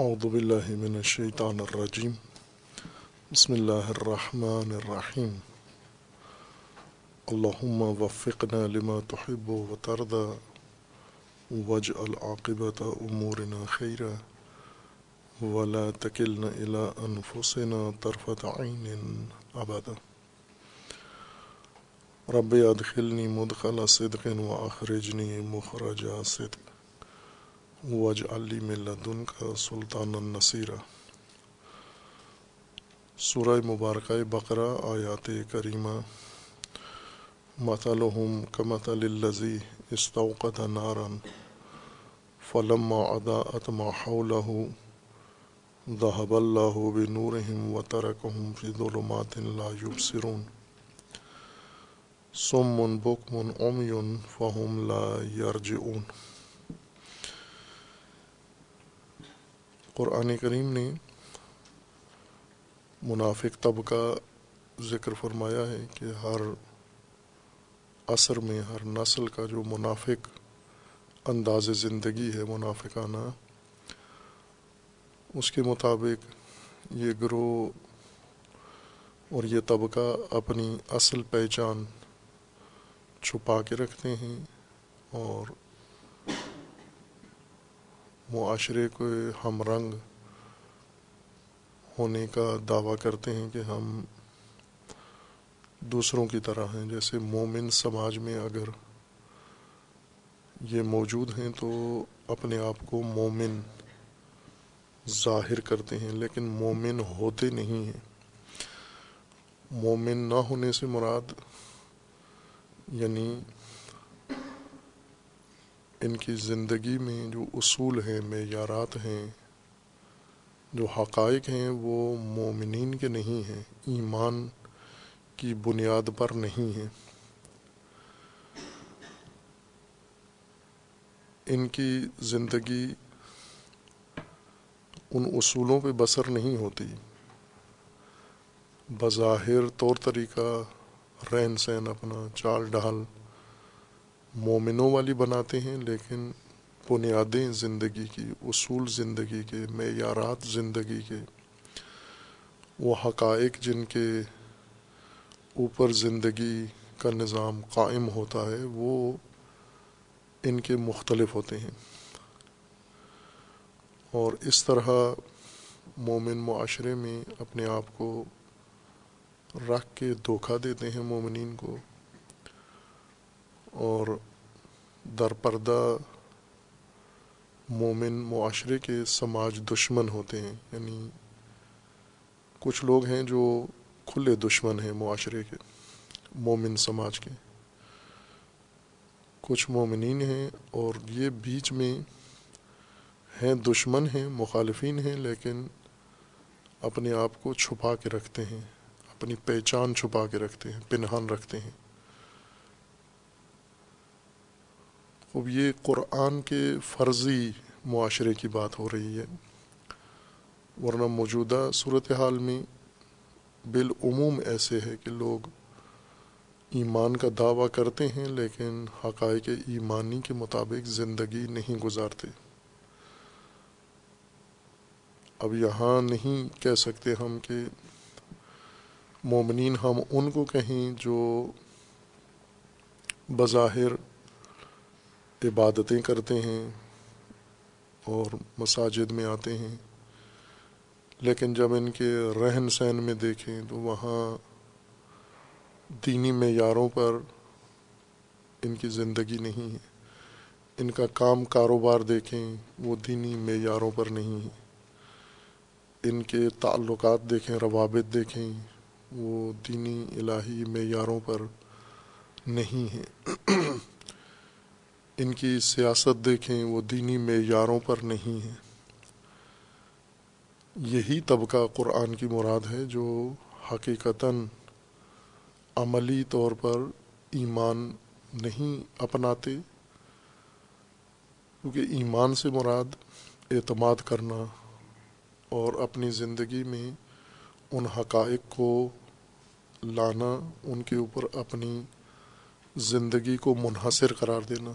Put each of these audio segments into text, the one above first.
اعوذ باللہ من الشیطان الرجیم بسم اللہ الرحمن الرحیم اللہم وفقنا لما تحب و ترضى واجعل عاقبت امورنا خیرا ولا تکلنا الى انفسنا طرفت عین ابدا رب ادخلنی مدخل صدق و اخرجنی مخرج صدق. وج علی ملدن کا سلطان النصیرہ سورہ مبارکہ بقرہ آیات کریمہ. مثلہم کمثل الذی استوقد نارا فلما اضاءت ما حوله ذهب الله بنورهم وتركهم في ظلمات لا يبصرون. صم بكم عمي فهم لا يرجعون. قرآن کریم نے منافق طبقہ ذکر فرمایا ہے کہ ہر عصر میں، ہر نسل کا جو منافق انداز زندگی ہے، منافقانہ، اس کے مطابق یہ گروہ اور یہ طبقہ اپنی اصل پہچان چھپا کے رکھتے ہیں اور معاشرے کے ہم رنگ ہونے کا دعویٰ کرتے ہیں کہ ہم دوسروں کی طرح ہیں۔ جیسے مومن سماج میں اگر یہ موجود ہیں تو اپنے آپ کو مومن ظاہر کرتے ہیں، لیکن مومن ہوتے نہیں ہیں۔ مومن نہ ہونے سے مراد یعنی ان کی زندگی میں جو اصول ہیں، معیارات ہیں، جو حقائق ہیں، وہ مومنین کے نہیں ہیں، ایمان کی بنیاد پر نہیں ہیں۔ ان کی زندگی ان اصولوں پہ بسر نہیں ہوتی۔ بظاہر طور طریقہ، رہن سہن، اپنا چال ڈھال مومنوں والی بناتے ہیں، لیکن بنیادیں زندگی کی، اصول زندگی کے، معیارات زندگی کے۔ وہ حقائق جن کے اوپر زندگی کا نظام قائم ہوتا ہے، وہ ان کے مختلف ہوتے ہیں۔ اور اس طرح مومن معاشرے میں اپنے آپ کو رکھ کے دھوکہ دیتے ہیں مومنین کو۔ اور در پردہ مومن معاشرے کے سماج دشمن ہوتے ہیں یعنی کچھ لوگ ہیں جو کھلے دشمن ہیں معاشرے کے، مومن سماج کے۔ کچھ مومنین ہیں اور یہ بیچ میں ہیں، دشمن ہیں، مخالفین ہیں، لیکن اپنے آپ کو چھپا کے رکھتے ہیں، اپنی پہچان چھپا کے رکھتے ہیں، پنہان رکھتے ہیں۔ اب یہ قرآن کے فرضی معاشرے کی بات ہو رہی ہے۔ ورنہ موجودہ صورتحال میں بالعموم ایسے ہے کہ لوگ ایمان کا دعویٰ کرتے ہیں لیکن حقائق ایمانی کے مطابق زندگی نہیں گزارتے۔ اب یہاں نہیں کہہ سکتے ہم کہ مومنین ہم ان کو کہیں جو بظاہر عبادتیں کرتے ہیں اور مساجد میں آتے ہیں، لیکن جب ان کے رہن سہن میں دیکھیں تو وہاں دینی معیاروں پر ان کی زندگی نہیں ہے۔ ان کا کام کاروبار دیکھیں، وہ دینی معیاروں پر نہیں ہے۔ ان کے تعلقات دیکھیں، روابط دیکھیں، وہ دینی الہی معیاروں پر نہیں ہیں۔ ان کی سیاست دیکھیں، وہ دینی معیاروں پر نہیں ہے یہی طبقہ قرآن کی مراد ہے، جو حقیقتاً عملی طور پر ایمان نہیں اپناتے۔ کیونکہ ایمان سے مراد اعتماد کرنا اور اپنی زندگی میں ان حقائق کو لانا، ان کے اوپر اپنی زندگی کو منحصر قرار دینا۔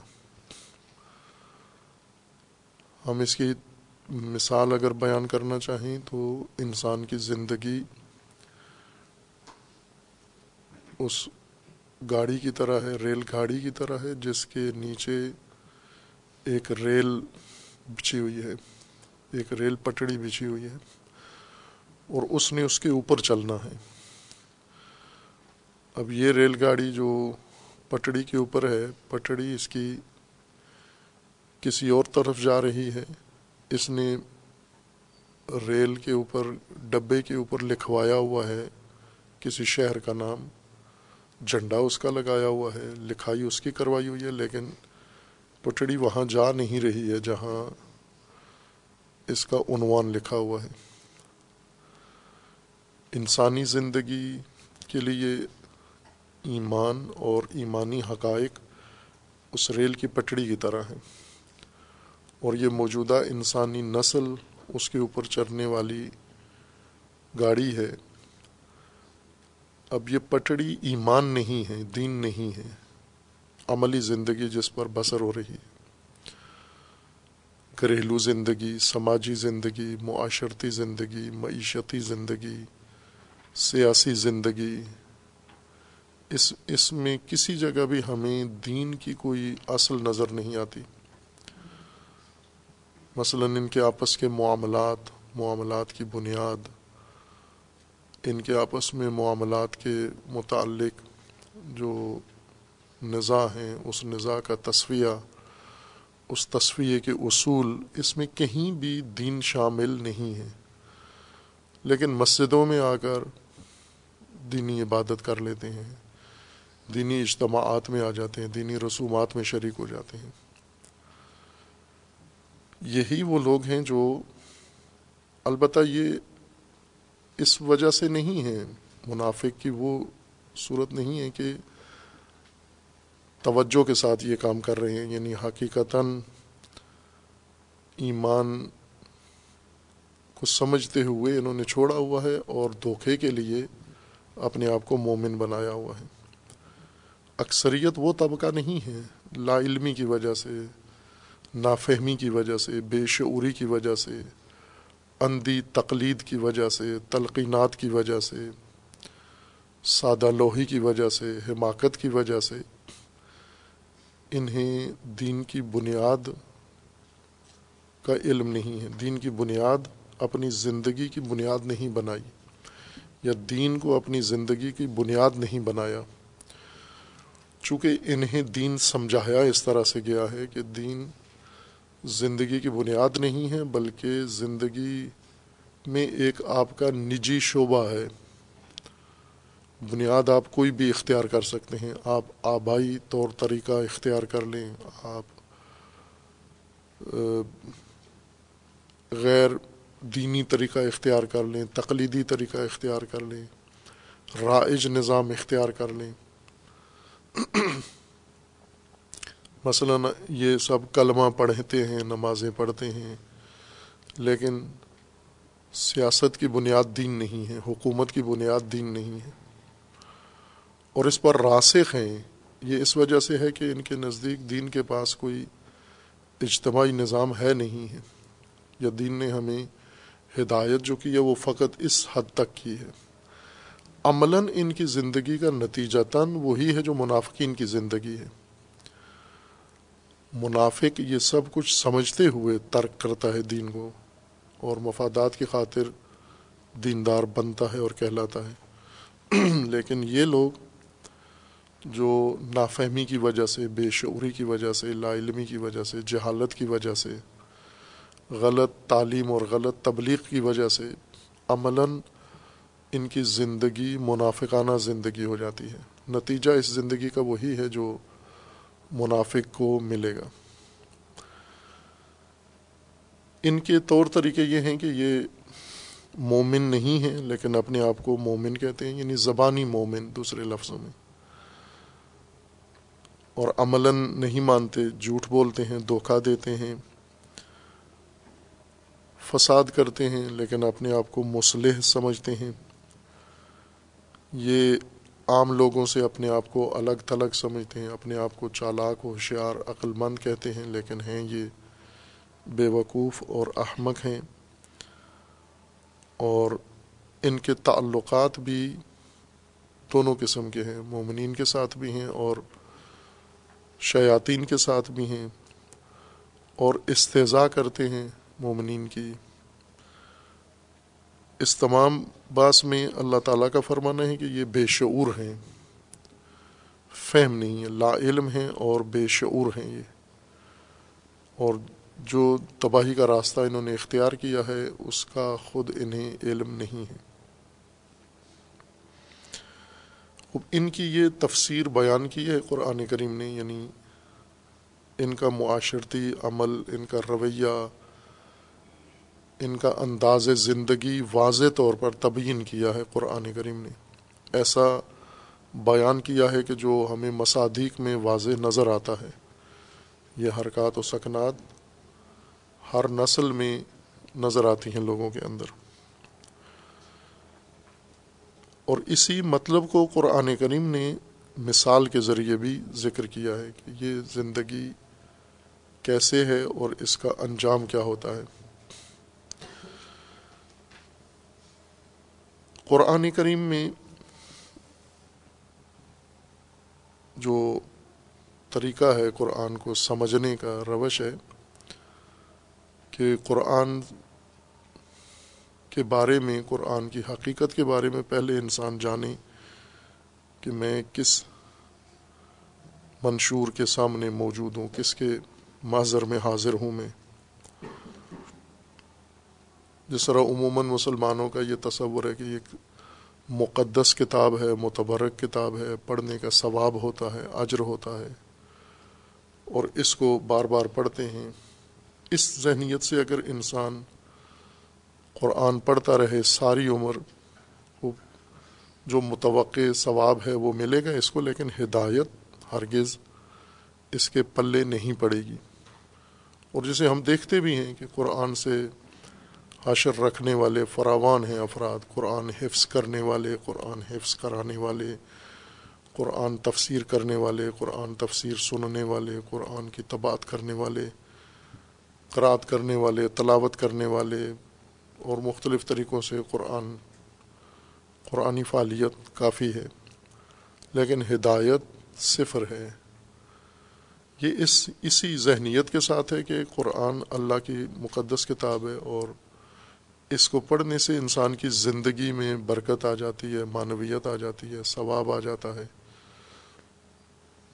ہم اس کی مثال اگر بیان کرنا چاہیں تو انسان کی زندگی اس گاڑی کی طرح ہے، ریل گاڑی کی طرح ہے، جس کے نیچے ایک ریل بچھی ہوئی ہے، ایک ریل پٹڑی بچھی ہوئی ہے اور اس نے اس کے اوپر چلنا ہے۔ اب یہ ریل گاڑی جو پٹڑی کے اوپر ہے، پٹڑی اس کی کسی اور طرف جا رہی ہے، اس نے ریل کے اوپر، ڈبے کے اوپر لکھوایا ہوا ہے کسی شہر کا نام، جھنڈا اس کا لگایا ہوا ہے، لکھائی اس کی کروائی ہوئی ہے، لیکن پٹڑی وہاں جا نہیں رہی ہے جہاں اس کا عنوان لکھا ہوا ہے۔ انسانی زندگی کے لیے ایمان اور ایمانی حقائق اس ریل کی پٹڑی کی طرح ہیں۔ اور یہ موجودہ انسانی نسل اس کے اوپر چڑھنے والی گاڑی ہے۔ اب یہ پٹڑی ایمان نہیں ہے، دین نہیں ہے۔ عملی زندگی جس پر بسر ہو رہی ہے۔ گھریلو زندگی، سماجی زندگی، معاشرتی زندگی، معیشتی زندگی، سیاسی زندگی، اس اس میں کسی جگہ بھی ہمیں دین کی کوئی اصل نظر نہیں آتی۔ مثلا ان کے آپس کے معاملات معاملات کی بنیاد، ان کے آپس میں معاملات کے متعلق جو نظا ہیں، اس نظا کا تصویہ اس تصویے کے اصول، اس میں کہیں بھی دین شامل نہیں ہے۔ لیکن مسجدوں میں آ کر دینی عبادت کر لیتے ہیں، دینی اجتماعات میں آ جاتے ہیں، دینی رسومات میں شریک ہو جاتے ہیں۔ یہی وہ لوگ ہیں جو البتہ یہ اس وجہ سے نہیں ہے منافق کی وہ صورت نہیں ہے کہ توجہ کے ساتھ یہ کام کر رہے ہیں یعنی حقیقتاً ایمان کو سمجھتے ہوئے انہوں نے چھوڑا ہوا ہے اور دھوکے کے لیے اپنے آپ کو مومن بنایا ہوا ہے۔ اکثریت وہ طبقہ نہیں ہے، لا علمی کی وجہ سے نافہمی کی وجہ سے، بے شعوری کی وجہ سے، اندھی تقلید کی وجہ سے، تلقینات کی وجہ سے، سادہ لوہی کی وجہ سے، حماقت کی وجہ سے انہیں دین کی بنیاد کا علم نہیں ہے۔ دین کی بنیاد اپنی زندگی کی بنیاد نہیں بنائی یا دین کو اپنی زندگی کی بنیاد نہیں بنایا۔ چونکہ انہیں دین سمجھایا اس طرح سے گیا ہے کہ دین زندگی کی بنیاد نہیں ہے، بلکہ زندگی میں ایک آپ کا نجی شعبہ ہے۔ بنیاد آپ کوئی بھی اختیار کر سکتے ہیں۔ آپ آبائی طور طریقہ اختیار کر لیں۔ آپ غیر دینی طریقہ اختیار کر لیں، تقلیدی طریقہ اختیار کر لیں، رائج نظام اختیار کر لیں۔ مثلا یہ سب کلمہ پڑھتے ہیں، نمازیں پڑھتے ہیں، لیکن سیاست کی بنیاد دین نہیں ہے، حکومت کی بنیاد دین نہیں ہے۔ اور اس پر راسخ ہیں، یہ اس وجہ سے ہے کہ ان کے نزدیک دین کے پاس کوئی اجتماعی نظام ہے نہیں ہے، یا دین نے ہمیں ہدایت جو کی ہے وہ فقط اس حد تک کی ہے۔ عملاً ان کی زندگی کا نتیجہ تن وہی ہے جو منافقین کی زندگی ہے۔ منافق یہ سب کچھ سمجھتے ہوئے ترک کرتا ہے دین کو اور مفادات کی خاطر دیندار بنتا ہے اور کہلاتا ہے۔ لیکن یہ لوگ جو نافہمی کی وجہ سے، بے شعوری کی وجہ سے، لا علمی کی وجہ سے، جہالت کی وجہ سے، غلط تعلیم اور غلط تبلیغ کی وجہ سے عملاً ان کی زندگی منافقانہ زندگی ہو جاتی ہے۔ نتیجہ اس زندگی کا وہی ہے جو منافق کو ملے گا۔ ان کے طور طریقے یہ ہیں کہ یہ مومن نہیں ہیں، لیکن اپنے آپ کو مومن کہتے ہیں یعنی زبانی مومن دوسرے لفظوں میں۔ اور عملاً نہیں مانتے، جھوٹ بولتے ہیں، دھوکہ دیتے ہیں، فساد کرتے ہیں، لیکن اپنے آپ کو مسلح سمجھتے ہیں۔ یہ عام لوگوں سے اپنے آپ کو الگ تھلگ سمجھتے ہیں، اپنے آپ کو چالاک، ہوشیار عقل مند کہتے ہیں، لیکن ہیں یہ بے وقوف اور احمق ہیں۔ اور ان کے تعلقات بھی دونوں قسم کے ہیں، مومنین کے ساتھ بھی ہیں اور شیاطین کے ساتھ بھی ہیں۔ اور استضاء کرتے ہیں مومنین کی۔ اس تمام باس میں اللہ تعالیٰ کا فرمانا ہے کہ یہ بے شعور ہیں، فہم نہیں ہے لا علم ہیں اور بے شعور ہیں یہ۔ اور جو تباہی کا راستہ انہوں نے اختیار کیا ہے، اس کا خود انہیں علم نہیں ہے۔ ان کی یہ تفسیر بیان کی ہے قرآن کریم نے یعنی ان کا معاشرتی عمل، ان کا رویہ ان کا انداز زندگی واضح طور پر تبیین کیا ہے قرآن کریم نے۔ ایسا بیان کیا ہے کہ جو ہمیں مصادیق میں واضح نظر آتا ہے۔ یہ حرکات و سکنات ہر نسل میں نظر آتی ہیں لوگوں کے اندر۔ اور اسی مطلب کو قرآن کریم نے مثال کے ذریعے بھی ذکر کیا ہے کہ یہ زندگی کیسے ہے اور اس کا انجام کیا ہوتا ہے۔ قرآن کریم میں جو طریقہ ہے قرآن کو سمجھنے کا، روش ہے کہ قرآن کے بارے میں، قرآن کی حقیقت کے بارے میں پہلے انسان جانے کہ میں کس منشور کے سامنے موجود ہوں، کس کے معذر میں حاضر ہوں میں۔ جس طرح عموماً مسلمانوں کا یہ تصور ہے کہ یہ مقدس کتاب ہے، متبرک کتاب ہے، پڑھنے کا ثواب ہوتا ہے، اجر ہوتا ہے، اور اس کو بار بار پڑھتے ہیں۔ اس ذہنیت سے اگر انسان قرآن پڑھتا رہے ساری عمر، وہ جو متوقع ثواب ہے وہ ملے گا اس کو، لیکن ہدایت ہرگز اس کے پلے نہیں پڑے گی۔ اور جسے ہم دیکھتے بھی ہیں کہ قرآن سے حشر رکھنے والے فراوان ہیں افراد، قرآن حفظ کرنے والے، قرآن حفظ کرانے والے، قرآن تفسیر کرنے والے، قرآن تفسیر سننے والے، قرآن کی تباعت کرنے والے قرات کرنے والے، تلاوت کرنے والے، اور مختلف طریقوں سے قرآن، قرآنی فعالیت کافی ہے، لیکن ہدایت صفر ہے۔ یہ اس، اسی ذہنیت کے ساتھ ہے کہ قرآن اللہ کی مقدس کتاب ہے اور اس کو پڑھنے سے انسان کی زندگی میں برکت آ جاتی ہے، معنویت آ جاتی ہے، ثواب آ جاتا ہے۔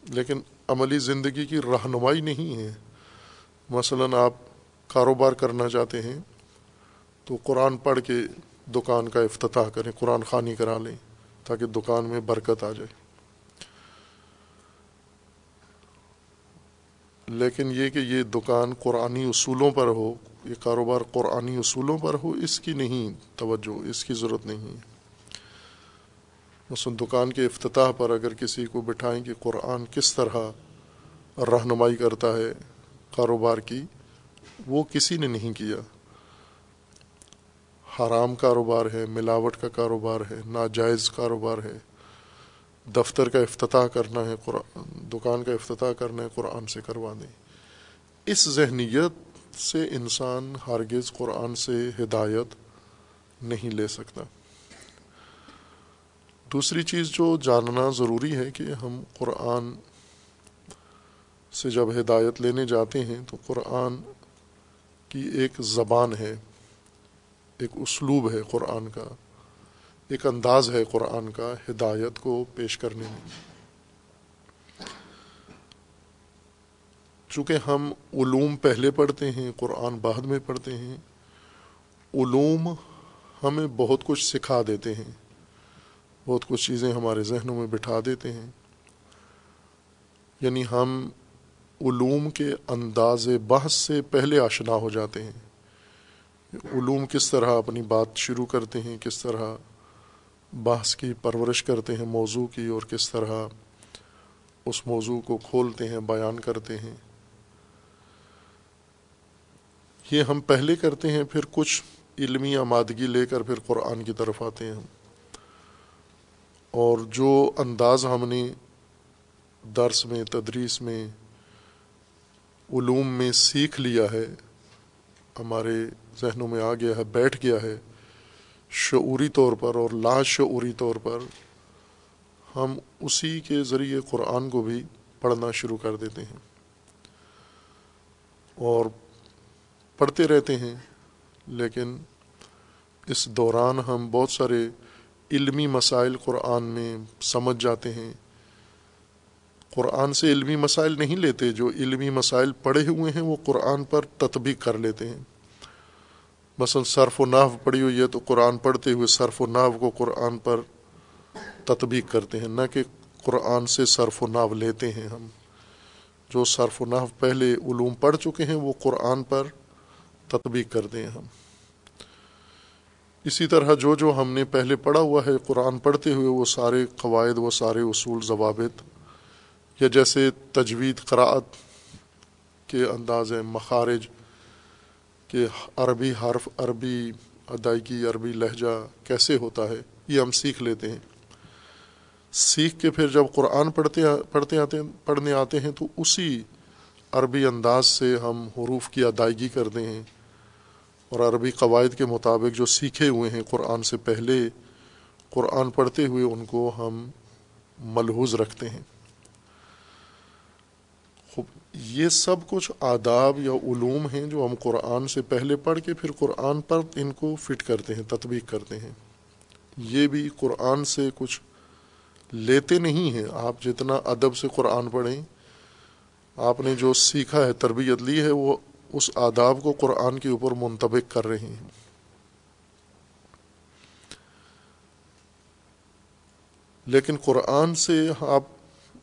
لیکن عملی زندگی کی رہنمائی نہیں ہے۔ مثلا آپ کاروبار کرنا چاہتے ہیں تو قرآن پڑھ کے دکان کا افتتاح کریں، قرآن خوانی کرا لیں تاکہ دکان میں برکت آ جائے۔ لیکن یہ کہ یہ دکان قرآنی اصولوں پر ہو یہ کاروبار قرآنی اصولوں پر ہو، اس کی نہیں، توجہ، اس کی ضرورت نہیں ہے۔ مثلاً دکان کے افتتاح پر اگر کسی کو بٹھائیں کہ قرآن کس طرح رہنمائی کرتا ہے کاروبار کی، وہ کسی نے نہیں کیا۔ حرام کاروبار ہے، ملاوٹ کا کاروبار ہے، ناجائز کاروبار ہے۔ دفتر کا افتتاح کرنا ہے، قرآن، دکان کا افتتاح کرنا ہے، قرآن سے کروا دیں۔ اس ذہنیت سے انسان ہرگز قرآن سے ہدایت نہیں لے سکتا۔ دوسری چیز جو جاننا ضروری ہے کہ ہم قرآن سے جب ہدایت لینے جاتے ہیں تو قرآن کی ایک زبان ہے، ایک اسلوب ہے قرآن کا، ایک انداز ہے قرآن کا ہدایت کو پیش کرنے میں۔ چونکہ ہم علوم پہلے پڑھتے ہیں، قرآن بعد میں پڑھتے ہیں، علوم ہمیں بہت کچھ سکھا دیتے ہیں، بہت کچھ چیزیں ہمارے ذہنوں میں بٹھا دیتے ہیں۔ یعنی ہم علوم کے انداز بحث سے پہلے آشنا ہو جاتے ہیں۔ علوم کس طرح اپنی بات شروع کرتے ہیں، کس طرح بحث کی پرورش کرتے ہیں موضوع کی، اور کس طرح اس موضوع کو کھولتے ہیں، بیان کرتے ہیں۔ یہ ہم پہلے کرتے ہیں، پھر کچھ علمی آمادگی لے کر پھر قرآن کی طرف آتے ہیں ہم۔ اور جو انداز ہم نے درس میں، تدریس میں، علوم میں سیکھ لیا ہے، ہمارے ذہنوں میں آ گیا ہے، بیٹھ گیا ہے، شعوری طور پر اور لا شعوری طور پر ہم اسی کے ذریعے قرآن کو بھی پڑھنا شروع کر دیتے ہیں۔ اور پڑھتے رہتے ہیں، لیکن اس دوران ہم بہت سارے علمی مسائل قرآن میں سمجھ جاتے ہیں۔ قرآن سے علمی مسائل نہیں لیتے، جو علمی مسائل پڑھے ہوئے ہیں، وہ قرآن پر تطبیق کر لیتے ہیں۔ مثلا صرف و ناو پڑھی ہوئی ہے تو قرآن پڑھتے ہوئے صرف و ناو کو قرآن پر تطبیق کرتے ہیں، نہ کہ قرآن سے صرف و ناو لیتے ہیں ہم۔ جو صرف و ناو پہلے علوم پڑھ چکے ہیں، وہ قرآن پر تطبیق کرتے ہیں ہم۔ اسی طرح جو جو ہم نے پہلے پڑھا ہوا ہے، قرآن پڑھتے ہوئے وہ سارے قواعد، وہ سارے اصول، ضوابط، یا جیسے تجوید قرآت کے انداز مخارج کہ عربی حرف، عربی ادائیگی، عربی لہجہ کیسے ہوتا ہے، یہ ہم سیکھ لیتے ہیں۔ سیکھ کے پھر جب قرآن پڑھتے پڑھتے آتے ہیں، پڑھنے آتے ہیں تو اسی عربی انداز سے ہم حروف کی ادائیگی کرتے ہیں۔ اور عربی قواعد کے مطابق جو سیکھے ہوئے ہیں قرآن سے پہلے، قرآن پڑھتے ہوئے ان کو ہم ملحوظ رکھتے ہیں۔ یہ سب کچھ آداب یا علوم ہیں جو ہم قرآن سے پہلے پڑھ کے پھر قرآن پر ان کو فٹ کرتے ہیں، تطبیق کرتے ہیں۔ یہ بھی قرآن سے کچھ لیتے نہیں ہیں۔ آپ جتنا ادب سے قرآن پڑھیں، آپ نے جو سیکھا ہے، تربیت لی ہے، وہ اس آداب کو قرآن کے اوپر منتبک کر رہے ہیں۔ لیکن قرآن سے آپ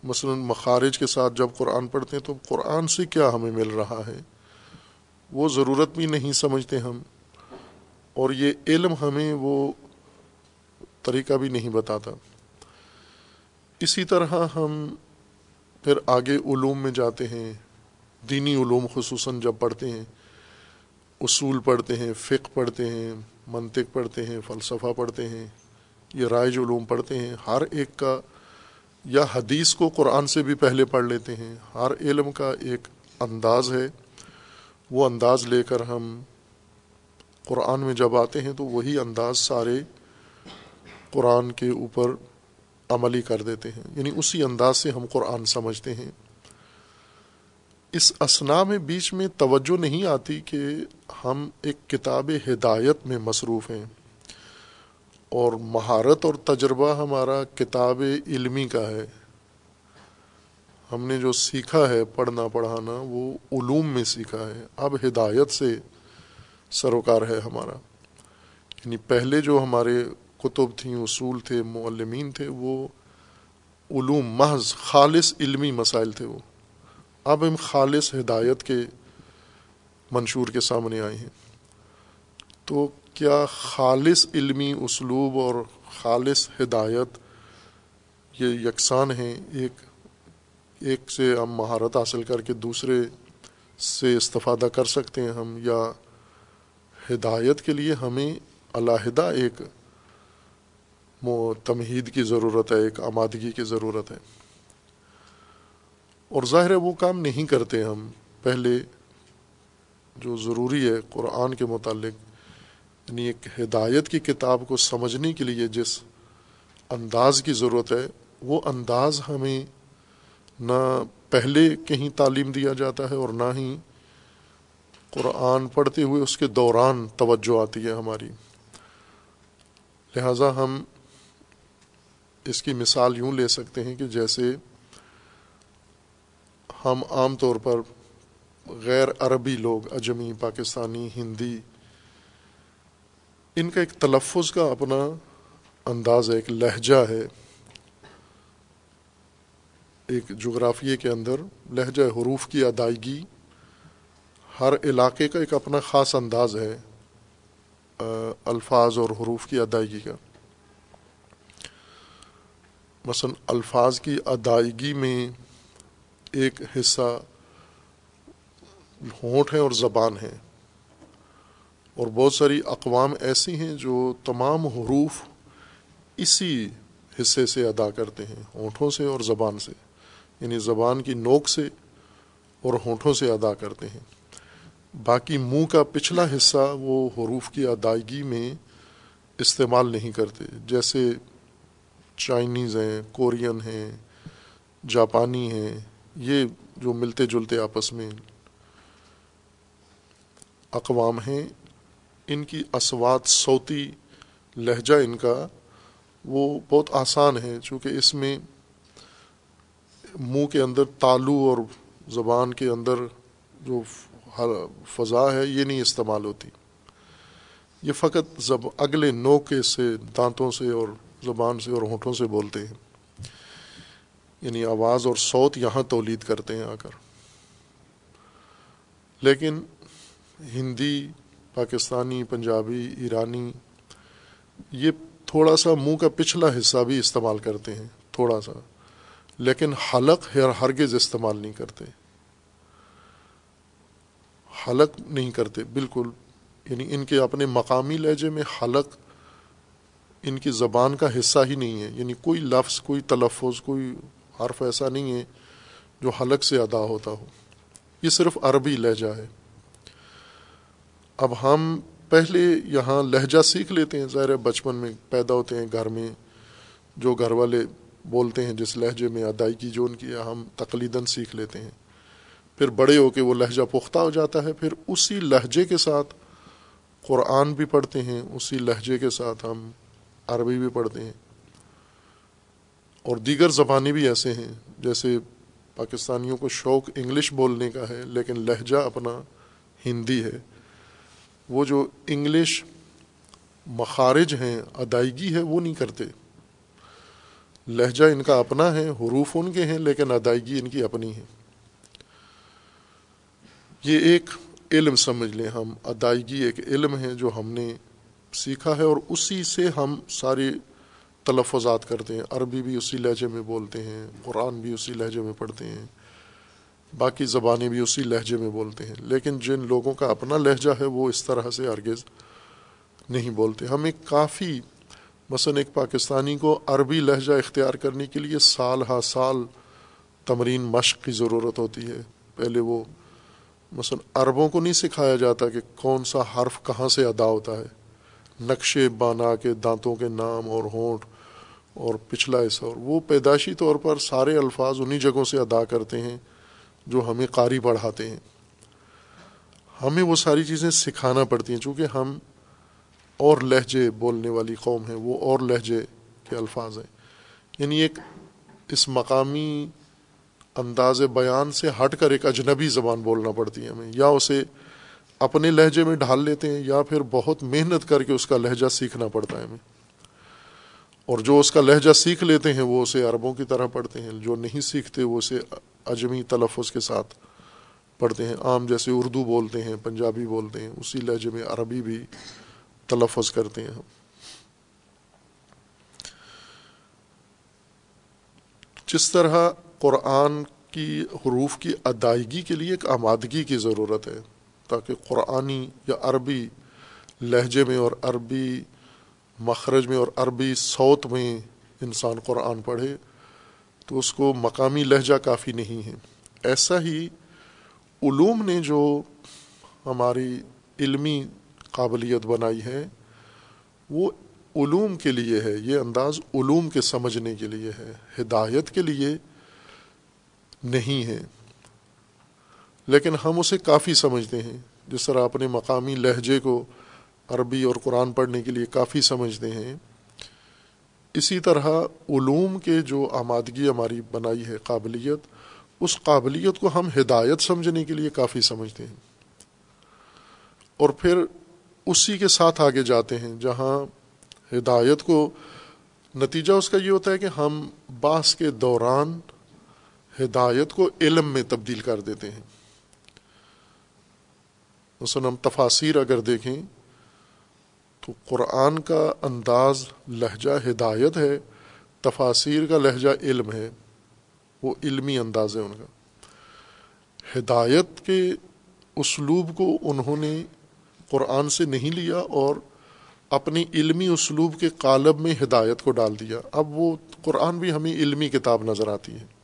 مثلا مخارج کے ساتھ جب قرآن پڑھتے ہیں تو قرآن سے کیا ہمیں مل رہا ہے؟ وہ ضرورت بھی نہیں سمجھتے ہم۔ اور یہ علم ہمیں وہ طریقہ بھی نہیں بتاتا۔ اسی طرح ہم پھر آگے علوم میں جاتے ہیں۔ دینی علوم خصوصاً جب پڑھتے ہیں، اصول پڑھتے ہیں، فقہ پڑھتے ہیں، منطق پڑھتے ہیں، فلسفہ پڑھتے ہیں، یہ رائج علوم پڑھتے ہیں، ہر ایک کا یا حدیث کو قرآن سے بھی پہلے پڑھ لیتے ہیں، ہر علم کا ایک انداز ہے، وہ انداز لے کر ہم قرآن میں جب آتے ہیں تو وہی انداز سارے قرآن کے اوپر عملی کر دیتے ہیں یعنی اسی انداز سے ہم قرآن سمجھتے ہیں۔ اس اسنا میں بیچ میں توجہ نہیں آتی کہ ہم ایک کتاب ہدایت میں مصروف ہیں۔ اور مہارت اور تجربہ ہمارا کتاب علمی کا ہے۔ ہم نے جو سیکھا ہے پڑھنا پڑھانا، وہ علوم میں سیکھا ہے۔ اب ہدایت سے سروکار ہے ہمارا۔ یعنی پہلے جو ہمارے کتب تھیں، اصول تھے، معلمین تھے، وہ علوم محض خالص علمی مسائل تھے وہ۔ اب ہم خالص ہدایت کے منشور کے سامنے آئے ہیں۔ تو کیا خالص علمی اسلوب اور خالص ہدایت یہ یکساں ہیں؟ ایک ایک سے ہم مہارت حاصل کر کے دوسرے سے استفادہ کر سکتے ہیں ہم، یا ہدایت کے لیے ہمیں علیحدہ ایک تمہید کی ضرورت ہے، ایک آمادگی کی ضرورت ہے۔ اور ظاہر ہے وہ کام نہیں کرتے ہم۔ پہلے جو ضروری ہے قرآن کے متعلق یعنی ایک ہدایت کی کتاب کو سمجھنے کے لیے جس انداز کی ضرورت ہے، وہ انداز ہمیں نہ پہلے کہیں تعلیم دیا جاتا ہے اور نہ ہی قرآن پڑھتے ہوئے اس کے دوران توجہ آتی ہے ہماری۔ لہٰذا ہم اس کی مثال یوں لے سکتے ہیں کہ جیسے ہم عام طور پر غیر عربی لوگ، اجمی، پاکستانی، ہندی، ان کا ایک تلفظ کا اپنا انداز ہے ایک لہجہ ہے۔ ایک جغرافیے کے اندر لہجہ حروف کی ادائیگی ہر علاقے کا ایک اپنا خاص انداز ہے الفاظ اور حروف کی ادائیگی کا۔ مثلا الفاظ کی ادائیگی میں ایک حصہ ہونٹ ہے اور زبان ہے اور بہت ساری اقوام ایسی ہیں جو تمام حروف اسی حصے سے ادا کرتے ہیں، ہونٹوں سے اور زبان سے۔ یعنی زبان کی نوک سے اور ہونٹوں سے ادا کرتے ہیں۔ باقی منہ کا پچھلا حصہ وہ حروف کی ادائیگی میں استعمال نہیں کرتے۔ جیسے چائنیز ہیں، کورین ہیں، جاپانی ہیں یہ جو ملتے جلتے آپس میں اقوام ہیں، ان کی اسوات صوتی لہجہ ان کا وہ بہت آسان ہے، چونکہ اس میں منہ کے اندر تالو اور زبان کے اندر جو فضا ہے، یہ نہیں استعمال ہوتی۔ یہ فقط زب، اگلے نوکے سے، دانتوں سے اور زبان سے اور ہونٹوں سے بولتے ہیں۔ یعنی آواز اور صوت یہاں تولید کرتے ہیں آ کر۔ لیکن ہندی، پاکستانی، پنجابی، ایرانی، یہ تھوڑا سا منہ کا پچھلا حصہ بھی استعمال کرتے ہیں، تھوڑا سا۔ لیکن حلق ہرگز استعمال نہیں کرتے۔ حلق نہیں کرتے، بالکل۔ یعنی ان کے اپنے مقامی لہجے میں حلق ان کی زبان کا حصہ ہی نہیں ہے۔ یعنی کوئی لفظ، کوئی تلفظ، کوئی حرف ایسا نہیں ہے جو حلق سے ادا ہوتا ہو۔ یہ صرف عربی لہجہ ہے۔ اب ہم پہلے یہاں لہجہ سیکھ لیتے ہیں۔ ظاہر بچپن میں پیدا ہوتے ہیں گھر میں، جو گھر والے بولتے ہیں جس لہجے میں ادائیگی جو ان کی ہم تقلیداً سیکھ لیتے ہیں۔ پھر بڑے ہو کے وہ لہجہ پختہ ہو جاتا ہے۔ پھر اسی لہجے کے ساتھ قرآن بھی پڑھتے ہیں، اسی لہجے کے ساتھ ہم عربی بھی پڑھتے ہیں۔ اور دیگر زبانیں بھی ایسے ہیں، جیسے پاکستانیوں کو شوق انگلش بولنے کا ہے، لیکن لہجہ اپنا ہندی ہے۔ وہ جو انگلش مخارج ہیں، ادائیگی ہے، وہ نہیں کرتے۔ لہجہ ان کا اپنا ہے، حروف ان کے ہیں، لیکن ادائیگی ان کی اپنی ہے۔ یہ ایک علم سمجھ لیں ہم، ادائیگی ایک علم ہے جو ہم نے سیکھا ہے اور اسی سے ہم ساری تلفظات کرتے ہیں، عربی بھی اسی لہجے میں بولتے ہیں، قرآن بھی اسی لہجے میں پڑھتے ہیں، باقی زبانیں بھی اسی لہجے میں بولتے ہیں۔ لیکن جن لوگوں کا اپنا لہجہ ہے، وہ اس طرح سے ارگز نہیں بولتے۔ ہم ایک کافی، مثلا ایک پاکستانی کو عربی لہجہ اختیار کرنے کے لیے سال ہا سال تمرین مشق کی ضرورت ہوتی ہے۔ پہلے وہ، مثلا عربوں کو نہیں سکھایا جاتا کہ کون سا حرف کہاں سے ادا ہوتا ہے۔ نقشے بانا کے، دانتوں کے نام اور ہونٹ اور پچھلا حصہ، اور وہ پیدائشی طور پر سارے الفاظ انہی جگہوں سے ادا کرتے ہیں جو ہمیں قاری پڑھاتے ہیں۔ ہمیں وہ ساری چیزیں سکھانا پڑتی ہیں، چونکہ ہم اور لہجے بولنے والی قوم ہیں، وہ اور لہجے کے الفاظ ہیں۔ یعنی ایک اس مقامی انداز بیان سے ہٹ کر ایک اجنبی زبان بولنا پڑتی ہے ہمیں۔ یا اسے اپنے لہجے میں ڈھال لیتے ہیں، یا پھر بہت محنت کر کے اس کا لہجہ سیکھنا پڑتا ہے ہمیں۔ اور جو اس کا لہجہ سیکھ لیتے ہیں وہ اسے عربوں کی طرح پڑھتے ہیں، جو نہیں سیکھتے وہ اسے اجمی تلفظ کے ساتھ پڑھتے ہیں۔ عام جیسے اردو بولتے ہیں، پنجابی بولتے ہیں، اسی لہجے میں عربی بھی تلفظ کرتے ہیں۔ ہم جس طرح قرآن کی حروف کی ادائیگی کے لیے ایک آمادگی کی ضرورت ہے، تاکہ قرآنی یا عربی لہجے میں اور عربی مخرج میں اور عربی صوت میں انسان قرآن پڑھے تو اس کو مقامی لہجہ کافی نہیں ہے۔ ایسا ہی علوم نے جو ہماری علمی قابلیت بنائی ہے، وہ علوم کے لیے ہے۔ یہ انداز علوم کے سمجھنے کے لیے ہے، ہدایت کے لیے نہیں ہے۔ لیکن ہم اسے کافی سمجھتے ہیں۔ جس طرح اپنے مقامی لہجے کو عربی اور قرآن پڑھنے کے لیے کافی سمجھتے ہیں۔ اسی طرح علوم کے جو آمادگی ہماری بنائی ہے قابلیت، اس قابلیت کو ہم ہدایت سمجھنے کے لیے کافی سمجھتے ہیں۔ اور پھر اسی کے ساتھ آگے جاتے ہیں، جہاں ہدایت کو نتیجہ اس کا یہ ہوتا ہے کہ ہم باس کے دوران ہدایت کو علم میں تبدیل کر دیتے ہیں۔ مثلاً ہم تفاصیر اگر دیکھیں تو قرآن کا انداز لہجہ ہدایت ہے تفاصیر کا لہجہ علم ہے۔ وہ علمی انداز ہے ان کا۔ ہدایت کے اسلوب کو انہوں نے قرآن سے نہیں لیا اور اپنی علمی اسلوب کے قالب میں ہدایت کو ڈال دیا۔ اب وہ قرآن بھی ہمیں علمی کتاب نظر آتی ہے۔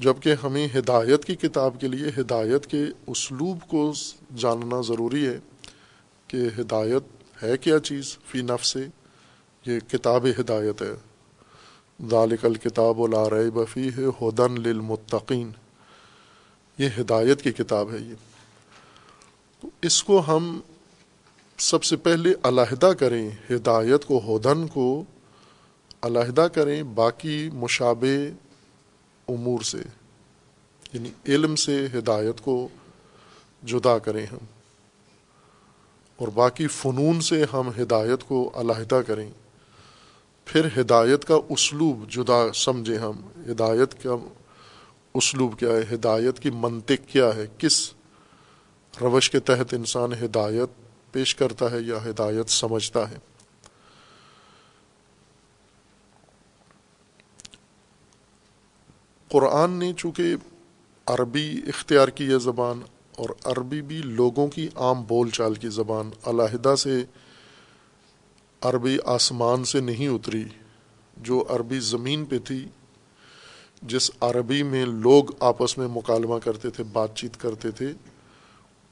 جبکہ ہمیں ہدایت کی کتاب کے لیے ہدایت کے اسلوب کو جاننا ضروری ہے کہ ہدایت ہے کیا چیز فی نف سے؟ یہ کتاب ہدایت ہے۔ ذالک الکتاب لا ریب بفی ہے ہدن للمتقین۔ یہ ہدایت کی کتاب ہے یہ۔ تو اس کو ہم سب سے پہلے علیحدہ کریں، ہدایت کو، ہدن کو علیحدہ کریں، باقی مشابہ امور سے یعنی علم سے ہدایت کو جدا کریں ہم، اور باقی فنون سے ہم ہدایت کو علیحدہ کریں۔ پھر ہدایت کا اسلوب جدا سمجھیں ہم، ہدایت کا اسلوب کیا ہے، ہدایت کی منطق کیا ہے، کس روش کے تحت انسان ہدایت پیش کرتا ہے یا ہدایت سمجھتا ہے۔ قرآن نے چونکہ عربی اختیار کی ہے زبان اور عربی بھی لوگوں کی عام بول چال کی زبان علیحدہ سے عربی آسمان سے نہیں اتری، جو عربی زمین پہ تھی، جس عربی میں لوگ آپس میں مکالمہ کرتے تھے، بات چیت کرتے تھے،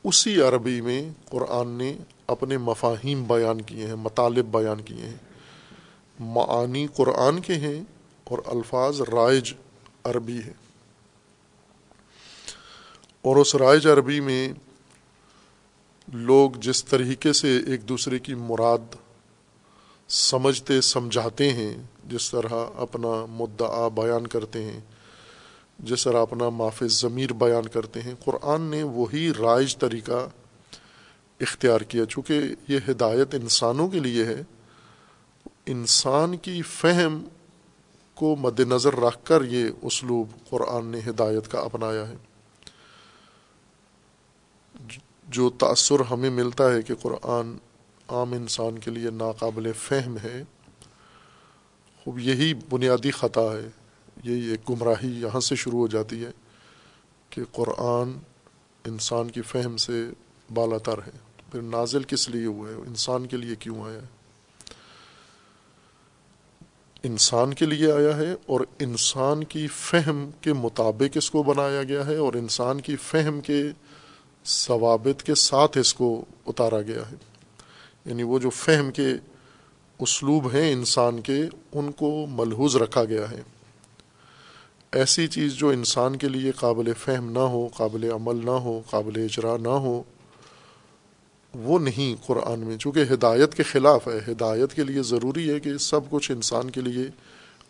اسی عربی میں قرآن نے اپنے مفاہیم بیان کیے ہیں، مطالب بیان کیے ہیں۔ معانی قرآن کے ہیں اور الفاظ رائج عربی ہے۔ اور اس رائج عربی میں لوگ جس طریقے سے ایک دوسرے کی مراد سمجھتے، سمجھاتے ہیں، جس طرح اپنا مدعا بیان کرتے ہیں، جس طرح اپنا معاف ضمیر بیان کرتے ہیں، قرآن نے وہی رائج طریقہ اختیار کیا۔ چونکہ یہ ہدایت انسانوں کے لیے ہے، انسان کی فہم کو مد نظر رکھ کر یہ اسلوب قرآن نے ہدایت کا اپنایا ہے۔ جو تأثر ہمیں ملتا ہے کہ قرآن عام انسان کے لیے ناقابل فہم ہے، خوب یہی بنیادی خطا ہے۔ یہی ایک گمراہی یہاں سے شروع ہو جاتی ہے کہ قرآن انسان کی فہم سے بالا تر ہے۔ پھر نازل کس لیے ہوا ہے؟ انسان کے لیے کیوں آیا ہے؟ انسان کے لیے آیا ہے اور انسان کی فہم کے مطابق اس کو بنایا گیا ہے اور انسان کی فہم کے ثوابت کے ساتھ اس کو اتارا گیا ہے۔ یعنی وہ جو فہم کے اسلوب ہیں انسان کے، ان کو ملحوظ رکھا گیا ہے۔ ایسی چیز جو انسان کے لیے قابل فہم نہ ہو، قابل عمل نہ ہو، قابل اجرا نہ ہو وہ نہیں قرآن میں، چونکہ ہدایت کے خلاف ہے۔ ہدایت کے لیے ضروری ہے کہ سب کچھ انسان کے لیے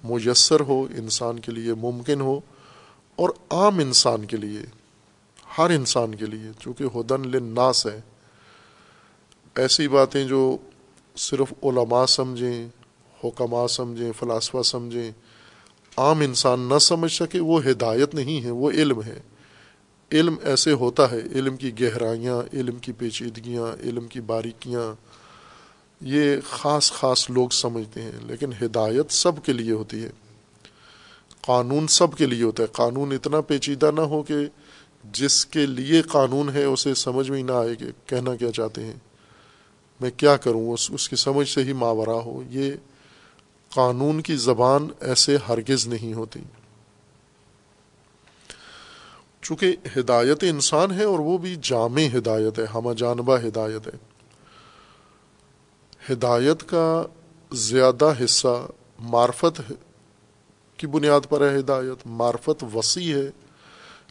میسر ہو، انسان کے لیے ممکن ہو، اور عام انسان کے لیے، ہر انسان کے لیے، چونکہ ہدن لناس ہے۔ ایسی باتیں جو صرف علماء سمجھیں حکمہ سمجھیں، فلاسفہ سمجھیں، عام انسان نہ سمجھ سکے، وہ ہدایت نہیں ہے، وہ علم ہے۔ علم ایسے ہوتا ہے، علم کی گہرائیاں، علم کی پیچیدگیاں، علم کی باریکیاں، یہ خاص خاص لوگ سمجھتے ہیں، لیکن ہدایت سب کے لیے ہوتی ہے۔ قانون سب کے لیے ہوتا ہے۔ قانون اتنا پیچیدہ نہ ہو کہ جس کے لیے قانون ہے اسے سمجھ میں ہی نہ آئے کہ کہنا کیا چاہتے ہیں۔ میں کیا کروں؟ اس اس کی سمجھ سے ہی ماورا ہو۔ یہ قانون کی زبان ایسے ہرگز نہیں ہوتی۔ چونکہ ہدایت انسان ہے اور وہ بھی جامع ہدایت ہے، ہمہ جانبہ ہدایت ہے۔ ہدایت کا زیادہ حصہ معرفت کی بنیاد پر ہے ہدایت، معرفت وسیع ہے۔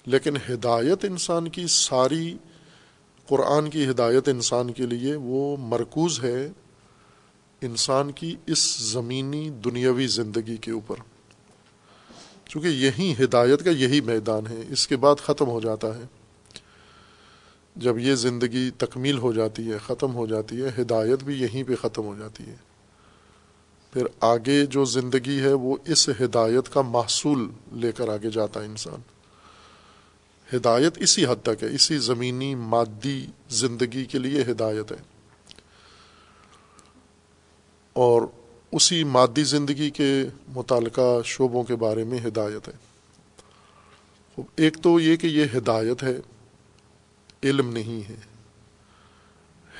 لیکن ہدایت انسان کی ساری قرآن کی ہدایت انسان کے لیے وہ مرکوز ہے انسان کی اس زمینی دنیاوی زندگی کے اوپر۔ چونکہ یہی ہدایت کا یہی میدان ہے، اس کے بعد ختم ہو جاتا ہے۔ جب یہ زندگی تکمیل ہو جاتی ہے، ختم ہو جاتی ہے، ہدایت بھی یہیں پہ ختم ہو جاتی ہے۔ پھر آگے جو زندگی ہے، وہ اس ہدایت کا محصول لے کر آگے جاتا ہے انسان۔ ہدایت اسی حد تک ہے، اسی زمینی، مادی زندگی کے لیے ہدایت ہے۔ اور اسی مادی زندگی کے متعلقہ شعبوں کے بارے میں ہدایت ہے۔ ایک تو یہ کہ یہ ہدایت ہے، علم نہیں ہے۔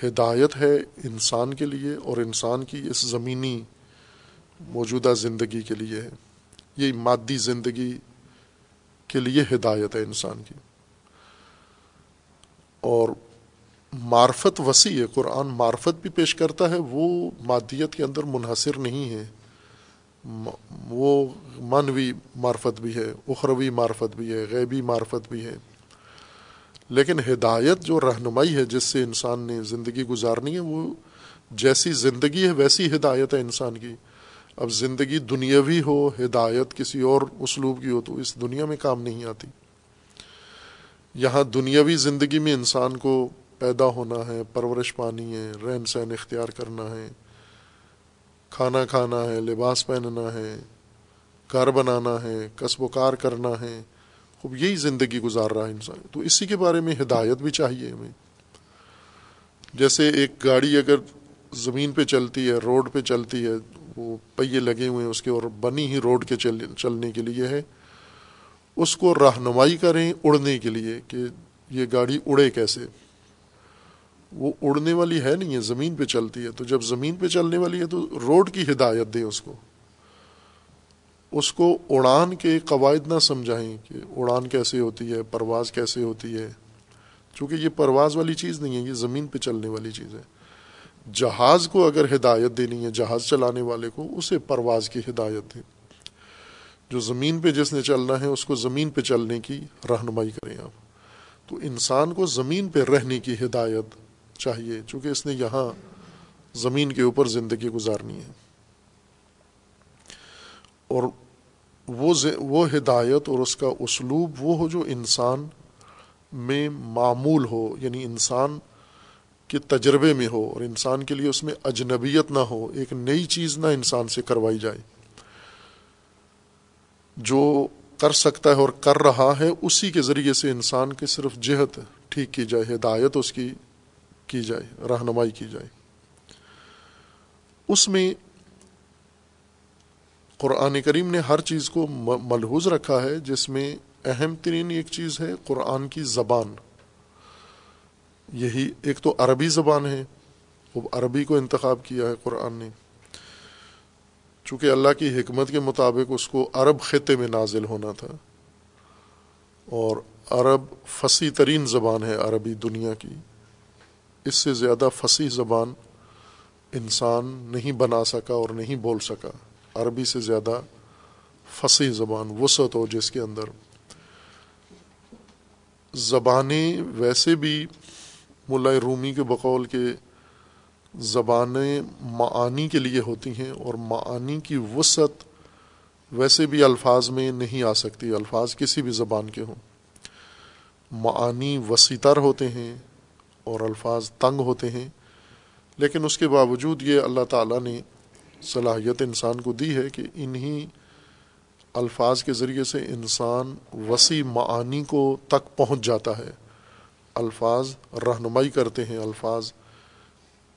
ہدایت ہے انسان کے لیے اور انسان کی اس زمینی موجودہ زندگی کے لیے ہے۔ یہ مادی زندگی کے لیے ہدایت ہے انسان کی۔ اور معرفت وسیع ہے، قرآن معرفت بھی پیش کرتا ہے، وہ مادیت کے اندر منحصر نہیں ہے۔ وہ منوی معرفت بھی ہے، اخروی معرفت بھی ہے، غیبی معرفت بھی ہے۔ لیکن ہدایت جو رہنمائی ہے، جس سے انسان نے زندگی گزارنی ہے، وہ جیسی زندگی ہے، ویسی ہدایت ہے انسان کی۔ اب زندگی دنیاوی ہو، ہدایت کسی اور اسلوب کی ہو، تو اس دنیا میں کام نہیں آتی۔ یہاں دنیاوی زندگی میں انسان کو پیدا ہونا ہے، پرورش پانی ہے، رہن سہن اختیار کرنا ہے، کھانا کھانا ہے، لباس پہننا ہے، گھر بنانا ہے کسب و کار کرنا ہے۔ خوب یہی زندگی گزار رہا ہے انسان۔ تو اسی کے بارے میں ہدایت بھی چاہیے ہمیں۔ جیسے ایک گاڑی اگر زمین پہ چلتی ہے، روڈ پہ چلتی ہے، وہ پہیے لگے ہوئے ہیں، اس کے اور بنی ہی روڈ کے چل، چلنے کے لیے ہے۔ اس کو رہنمائی کریں اڑنے کے لیے کہ یہ گاڑی اڑے کیسے۔ وہ اڑنے والی ہے نہیں ہے، زمین پہ چلتی ہے۔ تو جب زمین پہ چلنے والی ہے تو روڈ کی ہدایت دیں اس کو۔ اس کو اڑان کے قواعد نہ سمجھائیں کہ اڑان کیسے ہوتی ہے، پرواز کیسے ہوتی ہے۔ چونکہ یہ پرواز والی چیز نہیں ہے، یہ زمین پہ چلنے والی چیز ہے۔ جہاز کو اگر ہدایت دینی ہے، جہاز چلانے والے کو، اسے پرواز کی ہدایت دیں۔ جو زمین پہ جس نے چلنا ہے، اس کو زمین پہ چلنے کی رہنمائی کریں آپ۔ تو انسان کو زمین پہ رہنے کی ہدایت چاہیے، چونکہ اس نے یہاں زمین کے اوپر زندگی گزارنی ہے۔ اور وہ وہ ہدایت اور اس کا اسلوب وہ ہو جو انسان میں معمول ہو یعنی انسان کے تجربے میں ہو اور انسان کے لیے اس میں اجنبیت نہ ہو، ایک نئی چیز نہ انسان سے کروائی جائے۔ جو کر سکتا ہے اور کر رہا ہے، اسی کے ذریعے سے انسان کی صرف جہت ٹھیک کی جائے، ہدایت اس کی کی جائے، رہنمائی کی جائے۔ اس میں قرآن کریم نے ہر چیز کو ملحوظ رکھا ہے، جس میں اہم ترین ایک چیز ہے قرآن کی زبان۔ یہی ایک تو عربی زبان ہے، وہ عربی کو انتخاب کیا ہے قرآن نے۔ چونکہ اللہ کی حکمت کے مطابق اس کو عرب خطے میں نازل ہونا تھا۔ اور عرب فصیح ترین زبان ہے عربی دنیا کی۔ اس سے زیادہ فصیح زبان انسان نہیں بنا سکا اور نہیں بول سکا۔ عربی سے زیادہ فصیح زبان وسعت ہو جس کے اندر۔ زبانیں ویسے بھی ملا رومی کے بقول کے زبانیں معانی کے لیے ہوتی ہیں اور معانی کی وسعت ویسے بھی الفاظ میں نہیں آ سکتی۔ الفاظ کسی بھی زبان کے ہوں۔ معانی وسیع تر ہوتے ہیں۔ اور الفاظ تنگ ہوتے ہیں، لیکن اس کے باوجود یہ اللہ تعالیٰ نے صلاحیت انسان کو دی ہے کہ انہی الفاظ کے ذریعے سے انسان وسیع معانی کو تک پہنچ جاتا ہے۔ الفاظ رہنمائی کرتے ہیں، الفاظ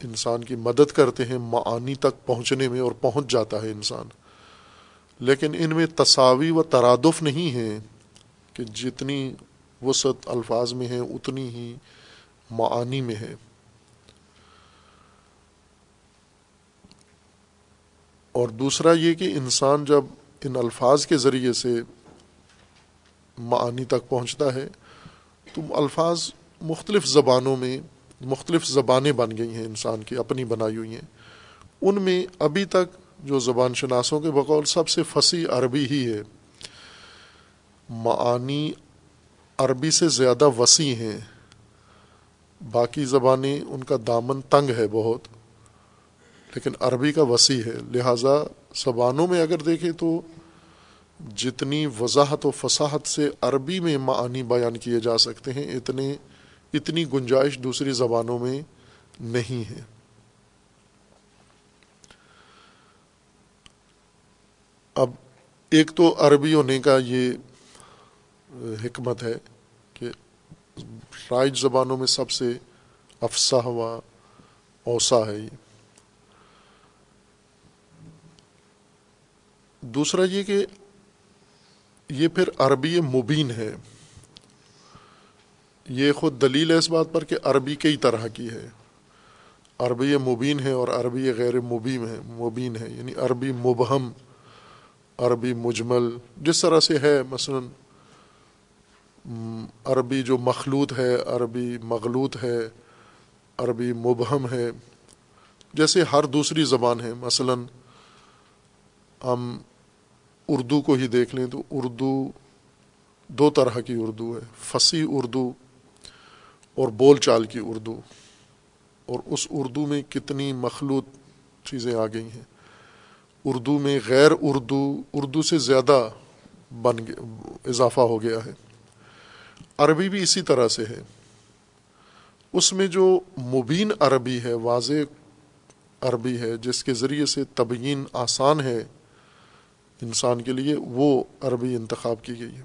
انسان کی مدد کرتے ہیں معانی تک پہنچنے میں اور پہنچ جاتا ہے انسان۔ لیکن ان میں تصاوی و ترادف نہیں ہے کہ جتنی وسعت الفاظ میں ہے اتنی ہی معانی میں ہے۔ اور دوسرا یہ کہ انسان جب ان الفاظ کے ذریعے سے معانی تک پہنچتا ہے، تو الفاظ مختلف زبانوں میں مختلف زبانیں بن گئی ہیں، انسان کی اپنی بنائی ہوئی ہیں۔ ان میں ابھی تک جو زبان شناسوں کے بقول سب سے فصیح عربی ہی ہے۔ معانی عربی سے زیادہ وسیع ہیں۔ باقی زبانیں ان کا دامن تنگ ہے بہت، لیکن عربی کا وسیع ہے۔ لہٰذا زبانوں میں اگر دیکھیں تو جتنی وضاحت و فصاحت سے عربی میں معانی بیان کیے جا سکتے ہیں، اتنے، اتنی گنجائش دوسری زبانوں میں نہیں ہے۔ اب ایک تو عربی ہونے کا یہ حکمت ہے۔ رائج زبانوں میں سب سے افسا ہوا اوسا ہے یہ۔ دوسرا یہ کہ یہ پھر عربی مبین ہے۔ یہ خود دلیل ہے اس بات پر کہ عربی کئی طرح کی ہے۔ عربی مبین ہے اور عربی غیر مبین ہے مبین ہے یعنی عربی مبہم، عربی مجمل، جس طرح سے ہے، مثلا عربی جو مخلوط ہے، عربی مغلوط ہے، عربی مبہم ہے، جیسے ہر دوسری زبان ہے۔ مثلا ہم اردو کو ہی دیکھ لیں تو اردو دو طرح کی اردو ہے۔ فصیح اردو اور بول چال کی اردو۔ اور اس اردو میں کتنی مخلوط چیزیں آ گئی ہیں۔ اردو میں غیر اردو اردو سے زیادہ بن اضافہ ہو گیا ہے۔ عربی بھی اسی طرح سے ہے۔ اس میں جو مبین عربی ہے، واضح عربی ہے، جس کے ذریعے سے تبیین آسان ہے انسان کے لیے، وہ عربی انتخاب کی گئی ہے۔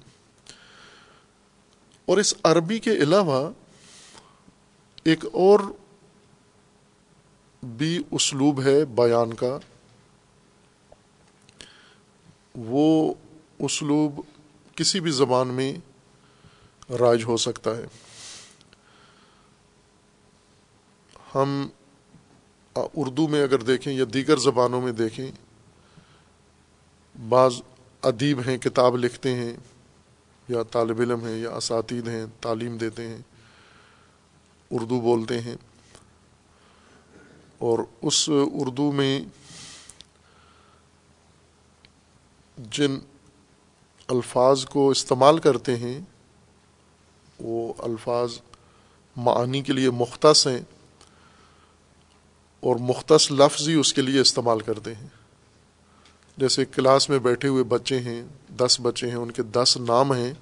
اور اس عربی کے علاوہ ایک اور بھی اسلوب ہے بیان کا۔ وہ اسلوب کسی بھی زبان میں راج ہو سکتا ہے۔ ہم اردو میں اگر دیکھیں یا دیگر زبانوں میں دیکھیں، بعض ادیب ہیں، کتاب لکھتے ہیں یا طالب علم ہیں یا اساتید ہیں، تعلیم دیتے ہیں، اردو بولتے ہیں۔ اور اس اردو میں جن الفاظ کو استعمال کرتے ہیں وہ الفاظ معانی کے لیے مختص ہیں اور مختص لفظ ہی اس کے لیے استعمال کرتے ہیں۔ جیسے کلاس میں بیٹھے ہوئے بچے ہیں، دس بچے ہیں، ان کے دس نام ہیں،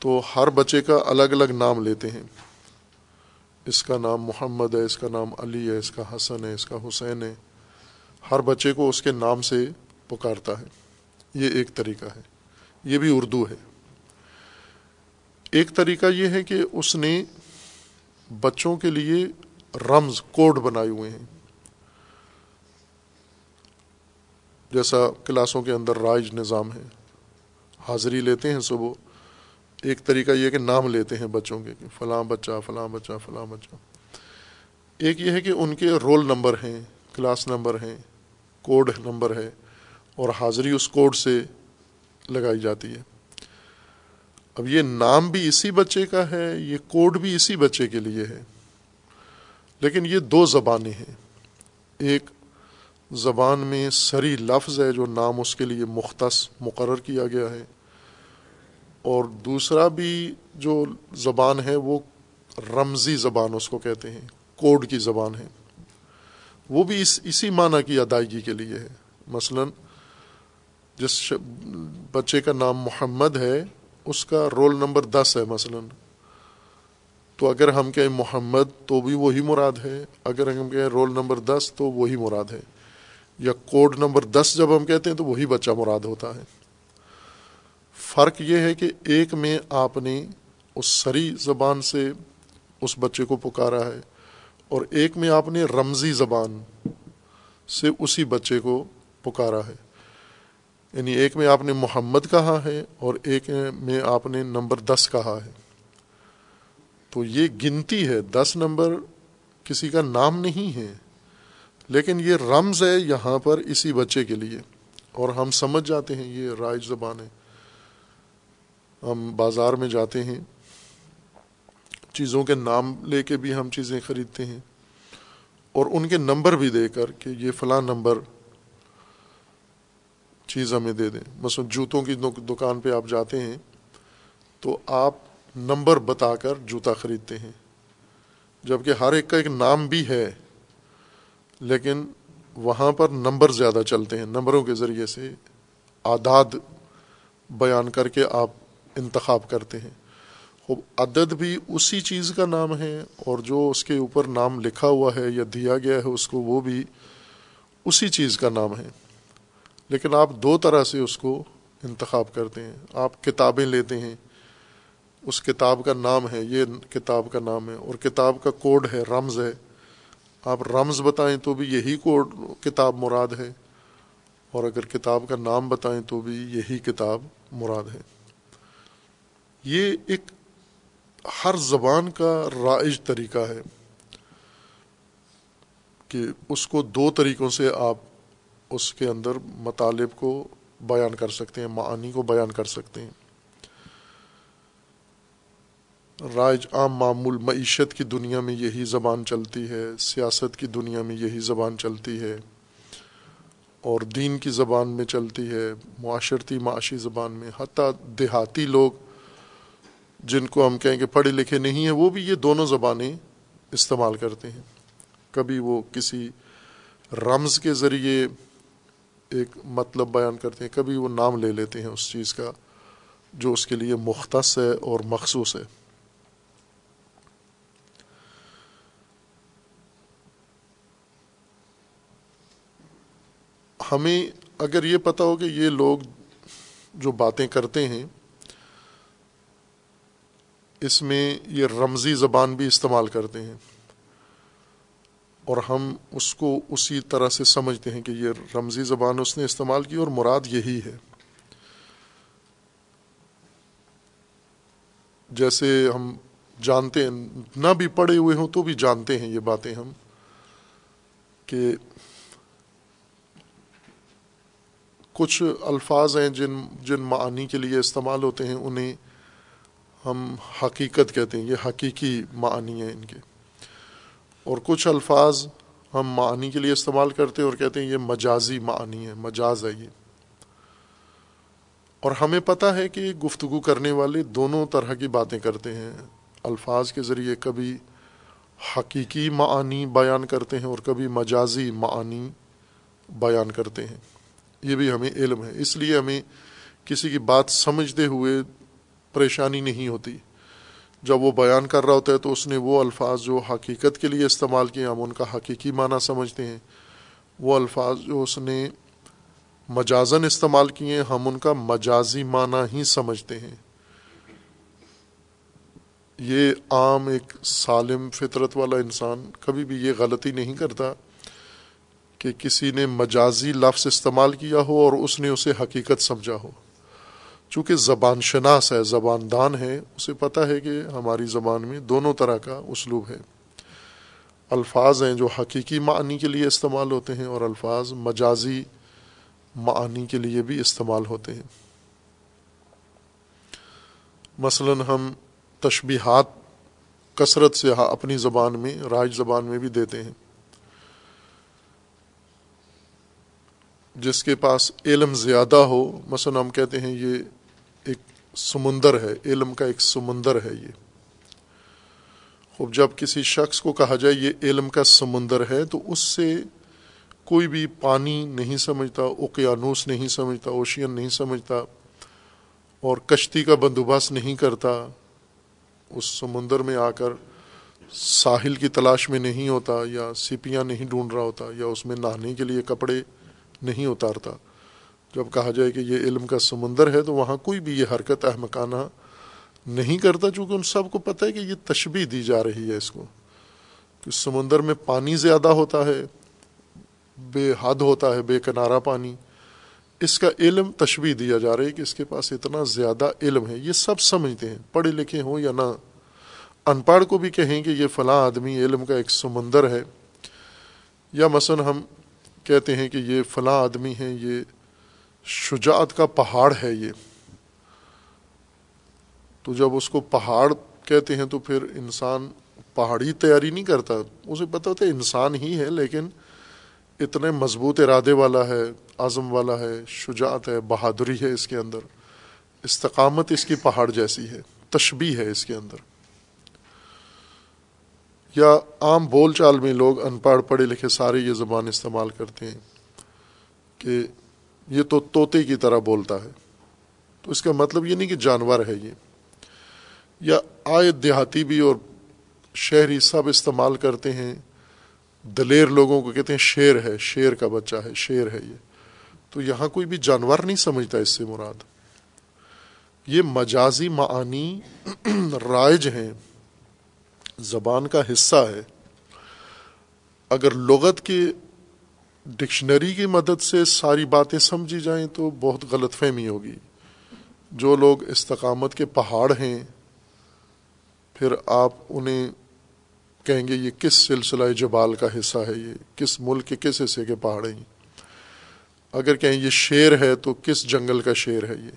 تو ہر بچے کا الگ الگ نام لیتے ہیں۔ اس کا نام محمد ہے، اس کا نام علی ہے، اس کا حسن ہے، اس کا حسین ہے۔ ہر بچے کو اس کے نام سے پکارتا ہے۔ یہ ایک طریقہ ہے۔ یہ بھی اردو ہے۔ ایک طریقہ یہ ہے کہ اس نے بچوں کے لیے رمز، کوڈ بنائے ہوئے ہیں۔ جیسا کلاسوں کے اندر رائج نظام ہے، حاضری لیتے ہیں صبح۔ ایک طریقہ یہ کہ نام لیتے ہیں بچوں کے کہ فلاں بچہ فلاں بچہ فلاں بچہ۔ ایک یہ ہے کہ ان کے رول نمبر ہیں، کلاس نمبر ہیں، کوڈ نمبر ہے اور حاضری اس کوڈ سے لگائی جاتی ہے۔ اب یہ نام بھی اسی بچے کا ہے، یہ کوڈ بھی اسی بچے کے لیے ہے۔ لیکن یہ دو زبانیں ہیں۔ ایک زبان میں سری لفظ ہے، جو نام اس کے لیے مختص، مقرر کیا گیا ہے۔ اور دوسرا بھی جو زبان ہے، وہ رمضی زبان اس کو کہتے ہیں، کوڈ کی زبان ہے۔ وہ بھی اس، اسی معنی کی ادائیگی کے لیے ہے۔ مثلا جس بچے کا نام محمد ہے اس کا رول نمبر دس ہے مثلا۔ تو اگر ہم کہیں محمد تو بھی وہی مراد ہے، اگر ہم کہیں رول نمبر دس تو وہی مراد ہے۔ یا کوڈ نمبر دس جب ہم کہتے ہیں تو وہی بچہ مراد ہوتا ہے۔ فرق یہ ہے کہ ایک میں آپ نے اس سری زبان سے اس بچے کو پکارا ہے، اور ایک میں آپ نے رمضی زبان سے اسی بچے کو پکارا ہے۔ یعنی ایک میں آپ نے محمد کہا ہے اور ایک میں آپ نے نمبر دس کہا ہے۔ تو یہ گنتی ہے، دس نمبر کسی کا نام نہیں ہے، لیکن یہ رمز ہے یہاں پر اسی بچے کے لیے۔ اور ہم سمجھ جاتے ہیں، یہ رائج زبان ہے۔ ہم بازار میں جاتے ہیں، چیزوں کے نام لے کے بھی ہم چیزیں خریدتے ہیں۔ اور ان کے نمبر بھی دے کر کہ یہ فلاں نمبر چیز ہمیں دے دیں۔ مثلا جوتوں کی دکان پہ آپ جاتے ہیں تو آپ نمبر بتا کر جوتا خریدتے ہیں۔ جبکہ ہر ایک کا ایک نام بھی ہے، لیکن وہاں پر نمبر زیادہ چلتے ہیں۔ نمبروں کے ذریعے سے اعداد بیان کر کے آپ انتخاب کرتے ہیں۔ خوب، عدد بھی اسی چیز کا نام ہے اور جو اس کے اوپر نام لکھا ہوا ہے یا دیا گیا ہے اس کو وہ بھی اسی چیز کا نام ہے۔ لیکن آپ دو طرح سے اس کو انتخاب کرتے ہیں۔ آپ کتابیں لیتے ہیں۔ اس کتاب کا نام ہے، یہ کتاب کا نام ہے، اور کتاب کا کوڈ ہے، رمز ہے۔ آپ رمز بتائیں تو بھی یہی کوڈ، کتاب مراد ہے۔ اور اگر کتاب کا نام بتائیں تو بھی یہی کتاب مراد ہے۔ یہ ایک ہر زبان کا رائج طریقہ ہے کہ اس کو دو طریقوں سے آپ اس کے اندر مطالب کو بیان کر سکتے ہیں، معانی کو بیان کر سکتے ہیں۔ رائج عام معمول معیشت کی دنیا میں یہی زبان چلتی ہے، سیاست کی دنیا میں یہی زبان چلتی ہے اور دین کی زبان میں چلتی ہے، معاشرتی معاشی زبان میں۔ حتیٰ دیہاتی لوگ جن کو ہم کہیں کہ پڑھے لکھے نہیں ہیں، وہ بھی یہ دونوں زبانیں استعمال کرتے ہیں۔ کبھی وہ کسی رمز کے ذریعے ایک مطلب بیان کرتے ہیں، کبھی وہ نام لے لیتے ہیں اس چیز کا جو اس کے لیے مختص ہے اور مخصوص ہے۔ ہمیں اگر یہ پتہ ہو کہ یہ لوگ جو باتیں کرتے ہیں، اس میں یہ رمزی زبان بھی استعمال کرتے ہیں۔ اور ہم اس کو اسی طرح سے سمجھتے ہیں کہ یہ رمزی زبان اس نے استعمال کی اور مراد یہی ہے۔ جیسے ہم جانتے ہیں، نہ بھی پڑھے ہوئے ہوں تو بھی جانتے ہیں یہ باتیں ہم کہ کچھ الفاظ ہیں جن جن معانی کے لیے استعمال ہوتے ہیں، انہیں ہم حقیقت کہتے ہیں، یہ حقیقی معنی ہیں ان کے۔ اور کچھ الفاظ ہم معنی کے لیے استعمال کرتے ہیں اور کہتے ہیں یہ مجازی معنی ہے، مجاز ہے یہ۔ اور ہمیں پتہ ہے کہ گفتگو کرنے والے دونوں طرح کی باتیں کرتے ہیں۔ الفاظ کے ذریعے کبھی حقیقی معنی بیان کرتے ہیں اور کبھی مجازی معنی بیان کرتے ہیں۔ یہ بھی ہمیں علم ہے، اس لیے ہمیں کسی کی بات سمجھتے ہوئے پریشانی نہیں ہوتی۔ جب وہ بیان کر رہا ہوتا ہے تو اس نے وہ الفاظ جو حقیقت کے لیے استعمال کیے ہم ان کا حقیقی معنی سمجھتے ہیں۔ وہ الفاظ جو اس نے مجازن استعمال کیے ہیں، ہم ان کا مجازی معنی ہی سمجھتے ہیں۔ یہ عام ایک سالم فطرت والا انسان کبھی بھی یہ غلطی نہیں کرتا کہ کسی نے مجازی لفظ استعمال کیا ہو اور اس نے اسے حقیقت سمجھا ہو۔ چونکہ زبان شناس ہے، زبان دان ہے، اسے پتہ ہے کہ ہماری زبان میں دونوں طرح کا اسلوب ہے۔ الفاظ ہیں جو حقیقی معنی کے لیے استعمال ہوتے ہیں اور الفاظ مجازی معنی کے لیے بھی استعمال ہوتے ہیں۔ مثلا ہم تشبیہات کثرت سے ہاں اپنی زبان میں راج زبان میں بھی دیتے ہیں۔ جس کے پاس علم زیادہ ہو، مثلا ہم کہتے ہیں یہ سمندر ہے، علم کا ایک سمندر ہے یہ۔ خوب، جب کسی شخص کو کہا جائے یہ علم کا سمندر ہے، تو اس سے کوئی بھی پانی نہیں سمجھتا اوقیانوس نہیں سمجھتا، اوشین نہیں سمجھتا، اور کشتی کا بندوبست نہیں کرتا، اس سمندر میں آ کر ساحل کی تلاش میں نہیں ہوتا، یا سپیاں نہیں ڈھونڈ رہا ہوتا، یا اس میں نہانے کے لیے کپڑے نہیں اتارتا۔ جب کہا جائے کہ یہ علم کا سمندر ہے تو وہاں کوئی بھی یہ حرکت احمقانہ نہیں کرتا، چونکہ ان سب کو پتہ ہے کہ یہ تشبیح دی جا رہی ہے اس کو۔ کہ سمندر میں پانی زیادہ ہوتا ہے، بے حد ہوتا ہے، بے کنارہ پانی۔ اس کا علم تشبیح دیا جا رہا ہے کہ اس کے پاس اتنا زیادہ علم ہے۔ یہ سب سمجھتے ہیں، پڑھے لکھے ہوں یا نہ۔ ان پڑھ کو بھی کہیں کہ یہ فلاں آدمی علم کا ایک سمندر ہے۔ یا مثلا ہم کہتے ہیں کہ یہ فلاں آدمی ہیں، یہ شجاعت کا پہاڑ ہے یہ۔ تو جب اس کو پہاڑ کہتے ہیں تو پھر انسان پہاڑی تیاری نہیں کرتا۔ اسے پتہ ہوتا ہے انسان ہی ہے، لیکن اتنے مضبوط ارادے والا ہے، عزم والا ہے، شجاعت ہے، بہادری ہے اس کے اندر۔ استقامت اس کی پہاڑ جیسی ہے تشبی ہے اس کے اندر۔ یا عام بول چال میں لوگ ان پڑھ پڑھے لکھے سارے یہ زبان استعمال کرتے ہیں کہ یہ تو طوطے کی طرح بولتا ہے۔ تو اس کا مطلب یہ نہیں کہ جانور ہے یہ۔ یا آئے دیہاتی بھی اور شہری سب استعمال کرتے ہیں۔ دلیر لوگوں کو کہتے ہیں شیر ہے، شیر کا بچہ ہے، شیر ہے یہ۔ تو یہاں کوئی بھی جانور نہیں سمجھتا اس سے مراد۔ یہ مجازی معانی رائج ہیں۔ زبان کا حصہ ہے۔ اگر لغت کی ڈکشنری کی مدد سے ساری باتیں سمجھی جائیں تو بہت غلط فہمی ہوگی۔ جو لوگ استقامت کے پہاڑ ہیں، پھر آپ انہیں کہیں گے یہ کس سلسلہ جبال کا حصہ ہے، یہ کس ملک کے کس حصے کے پہاڑ ہیں؟ اگر کہیں یہ شیر ہے تو کس جنگل کا شیر ہے یہ؟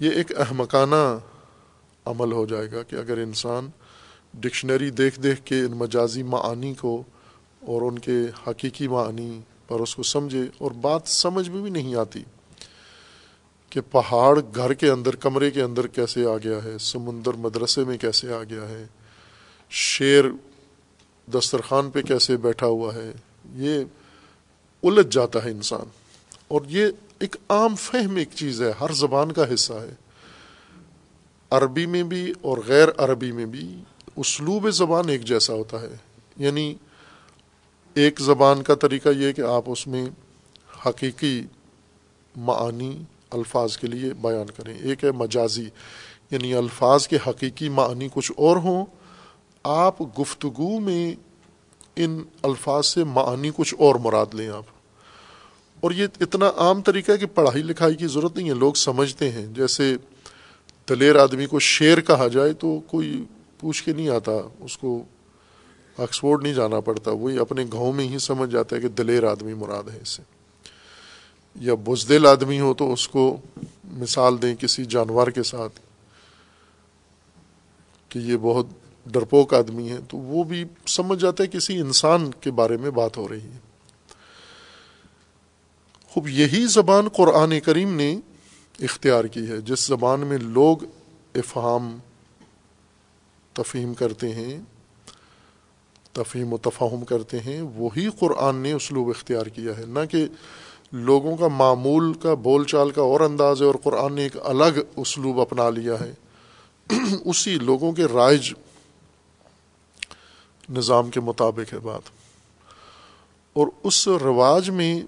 یہ ایک احمقانہ عمل ہو جائے گا کہ اگر انسان ڈکشنری دیکھ دیکھ کے ان مجازی معانی کو اور ان کے حقیقی معنی پر اس کو سمجھے اور بات سمجھ میں بھی نہیں آتی کہ پہاڑ گھر کے اندر، کمرے کے اندر کیسے آ گیا ہے، سمندر مدرسے میں کیسے آ گیا ہے، شیر دسترخوان پہ کیسے بیٹھا ہوا ہے، یہ الجھ جاتا ہے انسان۔ اور یہ ایک عام فہم ایک چیز ہے، ہر زبان کا حصہ ہے۔ عربی میں بھی اور غیر عربی میں بھی اسلوب زبان ایک جیسا ہوتا ہے۔ یعنی ایک زبان کا طریقہ یہ کہ آپ اس میں حقیقی معانی الفاظ کے لیے بیان کریں۔ ایک ہے مجازی یعنی الفاظ کے حقیقی معنی کچھ اور ہوں۔ آپ گفتگو میں ان الفاظ سے معنی کچھ اور مراد لیں آپ۔ اور یہ اتنا عام طریقہ ہے کہ پڑھائی لکھائی کی ضرورت نہیں ہے، لوگ سمجھتے ہیں۔ جیسے دلیر آدمی کو شیر کہا جائے تو کوئی پوچھ کے نہیں آتا، اس کو آکسفورڈ نہیں جانا پڑتا، وہی اپنے گاؤں میں ہی سمجھ جاتا ہے کہ دلیر آدمی مراد ہے اس سے۔ یا بزدل آدمی ہو تو اس کو مثال دیں کسی جانور کے ساتھ کہ یہ بہت ڈرپوک آدمی ہے، تو وہ بھی سمجھ جاتا ہے کسی انسان کے بارے میں بات ہو رہی ہے۔ خوب، یہی زبان قرآن کریم نے اختیار کی ہے۔ جس زبان میں لوگ افہام تفہیم کرتے ہیں تفہیم و تفاہم کرتے ہیں، وہی قرآن نے اسلوب اختیار کیا ہے۔ نہ کہ لوگوں کا معمول کا بول چال کا اور انداز ہے اور قرآن نے ایک الگ اسلوب اپنا لیا ہے۔ اسی لوگوں کے رائج نظام کے مطابق ہے بات۔ اور اس رواج میں،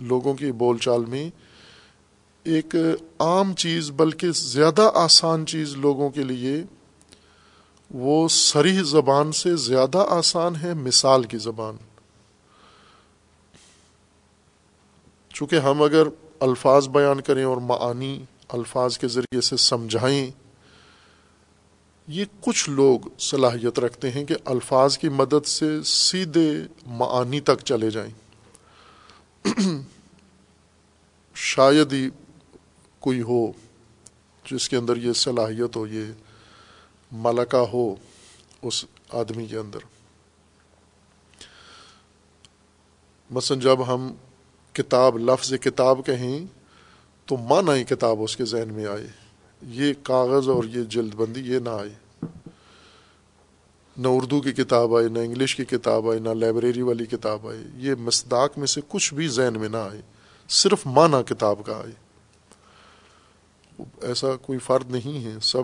لوگوں کی بول چال میں ایک عام چیز بلکہ زیادہ آسان چیز لوگوں کے لیے وہ سریح زبان سے زیادہ آسان ہے مثال کی زبان۔ چونکہ ہم اگر الفاظ بیان کریں اور معانی الفاظ کے ذریعے سے سمجھائیں، یہ کچھ لوگ صلاحیت رکھتے ہیں کہ الفاظ کی مدد سے سیدھے معانی تک چلے جائیں۔ شاید ہی کوئی ہو جس کے اندر یہ صلاحیت ہو، یہ ملکہ ہو اس آدمی کے اندر۔ مثلا جب ہم کتاب، لفظ کتاب کہیں، تو معنی کتاب اس کے ذہن میں آئے۔ یہ کاغذ اور یہ جلد بندی، یہ نہ آئے۔ نہ اردو کی کتاب آئے، نہ انگلش کی کتاب آئے، نہ لائبریری والی کتاب آئے۔ یہ مصداق میں سے کچھ بھی ذہن میں نہ آئے، صرف معنی کتاب کا آئے۔ ایسا کوئی فرد نہیں ہے، سب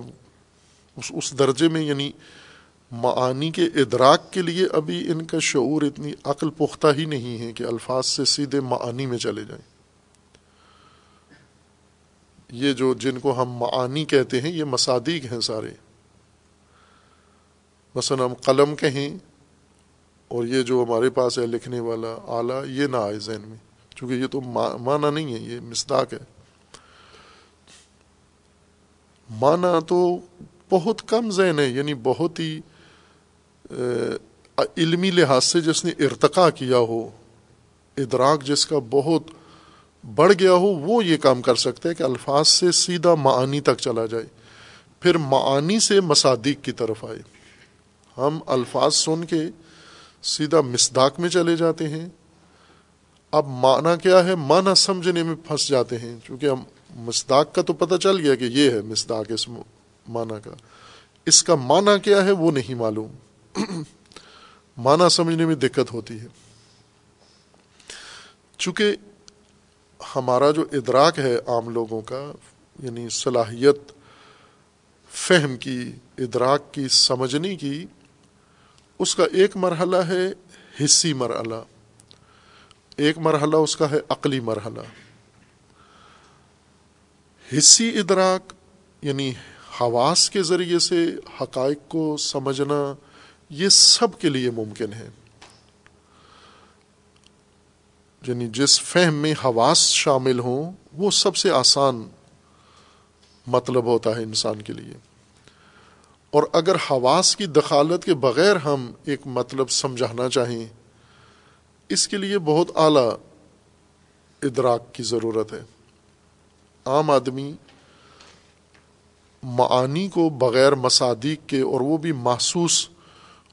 اس اس درجے میں یعنی معانی کے ادراک کے لیے ابھی ان کا شعور اتنی عقل پختہ ہی نہیں ہے کہ الفاظ سے سیدھے معانی میں چلے جائیں۔ یہ جو، جن کو ہم معانی کہتے ہیں، یہ مصادیق ہیں سارے۔ مثلا ہم قلم کہیں اور یہ جو ہمارے پاس ہے لکھنے والا اعلیٰ یہ نہ آئے ذہن میں، چونکہ یہ تو معنی نہیں ہے، یہ مصداق ہے۔ معنی تو بہت کم ذہن ہے یعنی بہت ہی علمی لحاظ سے جس نے ارتقا کیا ہو، ادراک جس کا بہت بڑھ گیا ہو، وہ یہ کام کر سکتے ہیں کہ الفاظ سے سیدھا معانی تک چلا جائے۔ پھر معانی سے مصادیق کی طرف آئے۔ ہم الفاظ سن کے سیدھا مصداق میں چلے جاتے ہیں۔ اب معنی کیا ہے؟ معنی سمجھنے میں پھنس جاتے ہیں۔ چونکہ ہم مصداق کا تو پتہ چل گیا کہ یہ ہے مصداق اس معنی کا۔ اس کا معنی کیا ہے وہ نہیں معلوم۔ معنی سمجھنے میں دقت ہوتی ہے۔ چونکہ ہمارا جو ادراک ہے عام لوگوں کا یعنی صلاحیت فہم کی، ادراک کی سمجھنے کی، اس کا ایک مرحلہ ہے حصی مرحلہ۔ ایک مرحلہ اس کا ہے عقلی مرحلہ۔ حصی ادراک یعنی حواس کے ذریعے سے حقائق کو سمجھنا، یہ سب کے لیے ممکن ہے۔ یعنی جس فہم میں حواس شامل ہوں، وہ سب سے آسان مطلب ہوتا ہے انسان کے لیے۔ اور اگر حواس کی دخالت کے بغیر ہم ایک مطلب سمجھانا چاہیں، اس کے لیے بہت اعلیٰ ادراک کی ضرورت ہے۔ عام آدمی معانی کو بغیر مصادیق کے اور وہ بھی محسوس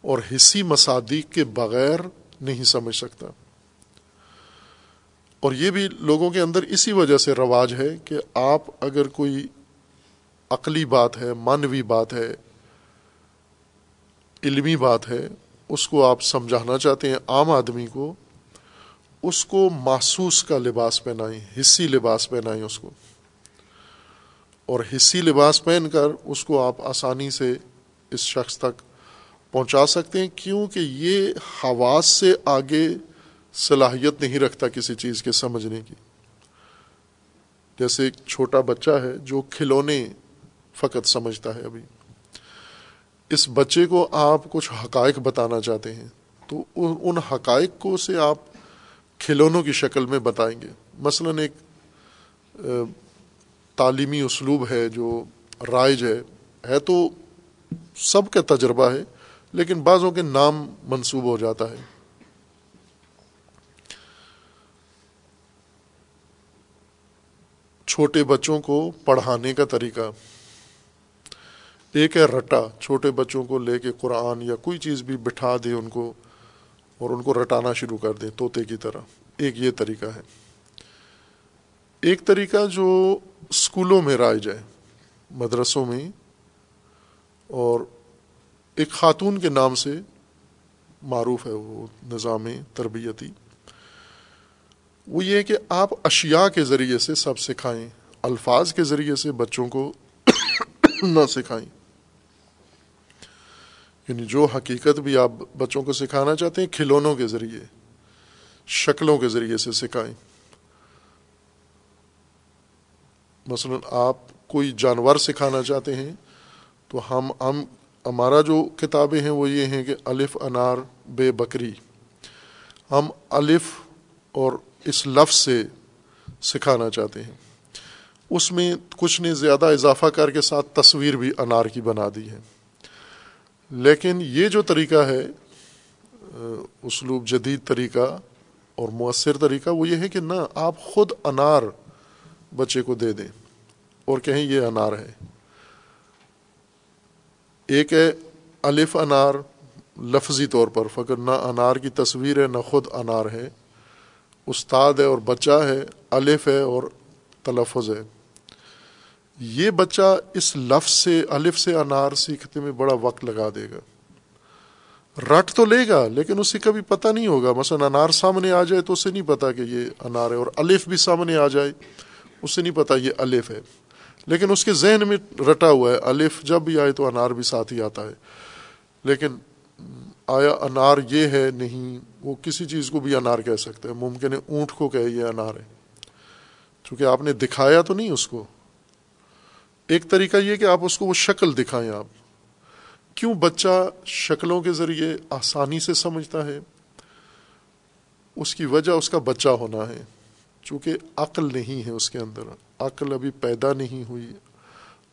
اور حصی مصادیق کے بغیر نہیں سمجھ سکتا۔ اور یہ بھی لوگوں کے اندر اسی وجہ سے رواج ہے کہ آپ اگر کوئی عقلی بات ہے مانوی بات ہے، علمی بات ہے، اس کو آپ سمجھانا چاہتے ہیں عام آدمی کو، اس کو محسوس کا لباس پہنائیں حصی لباس پہنائیں اس کو۔ اور حصی لباس پہن کر اس کو آپ آسانی سے اس شخص تک پہنچا سکتے ہیں، کیونکہ یہ حواس سے آگے صلاحیت نہیں رکھتا کسی چیز کے سمجھنے کی۔ جیسے ایک چھوٹا بچہ ہے جو کھلونے فقط سمجھتا ہے ابھی۔ اس بچے کو آپ کچھ حقائق بتانا چاہتے ہیں، تو ان حقائق کو سے آپ کھلونوں کی شکل میں بتائیں گے۔ مثلا ایک تعلیمی اسلوب ہے، جو رائج ہے ہے تو سب کا تجربہ ہے، لیکن بعضوں کے نام منسوب ہو جاتا ہے۔ چھوٹے بچوں کو پڑھانے کا طریقہ۔ ایک ہے رٹا، چھوٹے بچوں کو لے کے قرآن یا کوئی چیز بھی بٹھا دے ان کو اور ان کو رٹانا شروع کر دے، طوطے کی طرح۔ ایک یہ طریقہ ہے۔ ایک طریقہ جو اسکولوں میں رائج ہے، مدرسوں میں۔ اور ایک خاتون کے نام سے معروف ہے وہ نظام تربیتی۔ وہ یہ کہ آپ اشیاء کے ذریعے سے سب سکھائیں، الفاظ کے ذریعے سے بچوں کو نہ سکھائیں۔ یعنی جو حقیقت بھی آپ بچوں کو سکھانا چاہتے ہیں، کھلونوں کے ذریعے، شکلوں کے ذریعے سے سکھائیں۔ مثلا آپ کوئی جانور سکھانا چاہتے ہیں، تو ہم ہم، ہمارا جو کتابیں ہیں وہ یہ ہیں کہ الف، انار، بے، بکری۔ ہم الف اور اس لفظ سے سکھانا چاہتے ہیں۔ اس میں کچھ نے زیادہ اضافہ کر کے ساتھ تصویر بھی انار کی بنا دی ہے۔ لیکن یہ جو طریقہ ہے، اسلوب جدید طریقہ اور مؤثر طریقہ وہ یہ ہے کہ نہ آپ خود انار بچے کو دے دیں۔ اور کہیں یہ انار ہے۔ ایک ہے الف انار لفظی طور پر فقر نہ انار کی تصویر ہے، نہ خود انار ہے۔ استاد ہے اور بچہ ہے، الف ہے اور تلفظ ہے۔ یہ بچہ اس لفظ سے، الف سے انار سیکھنے میں بڑا وقت لگا دے گا۔ رٹ تو لے گا، لیکن اسے کبھی پتہ نہیں ہوگا۔ مثلا انار سامنے آ جائے تو اسے نہیں پتا کہ یہ انار ہے اور الف بھی سامنے آ جائے، اسے نہیں پتا یہ الف ہے۔ لیکن اس کے ذہن میں رٹا ہوا ہے، الف جب بھی آئے تو انار بھی ساتھ ہی آتا ہے۔ لیکن آیا انار یہ ہے نہیں، وہ کسی چیز کو بھی انار کہہ سکتے ہیں ممکن ہے اونٹ کو کہے یہ انار ہے۔ چونکہ آپ نے دکھایا تو نہیں اس کو۔ ایک طریقہ یہ کہ آپ اس کو وہ شکل دکھائیں آپ۔ کیوں بچہ شکلوں کے ذریعے آسانی سے سمجھتا ہے؟ اس کی وجہ اس کا بچہ ہونا ہے۔ چونکہ عقل نہیں ہے اس کے اندر۔ عقل ابھی پیدا نہیں ہوئی۔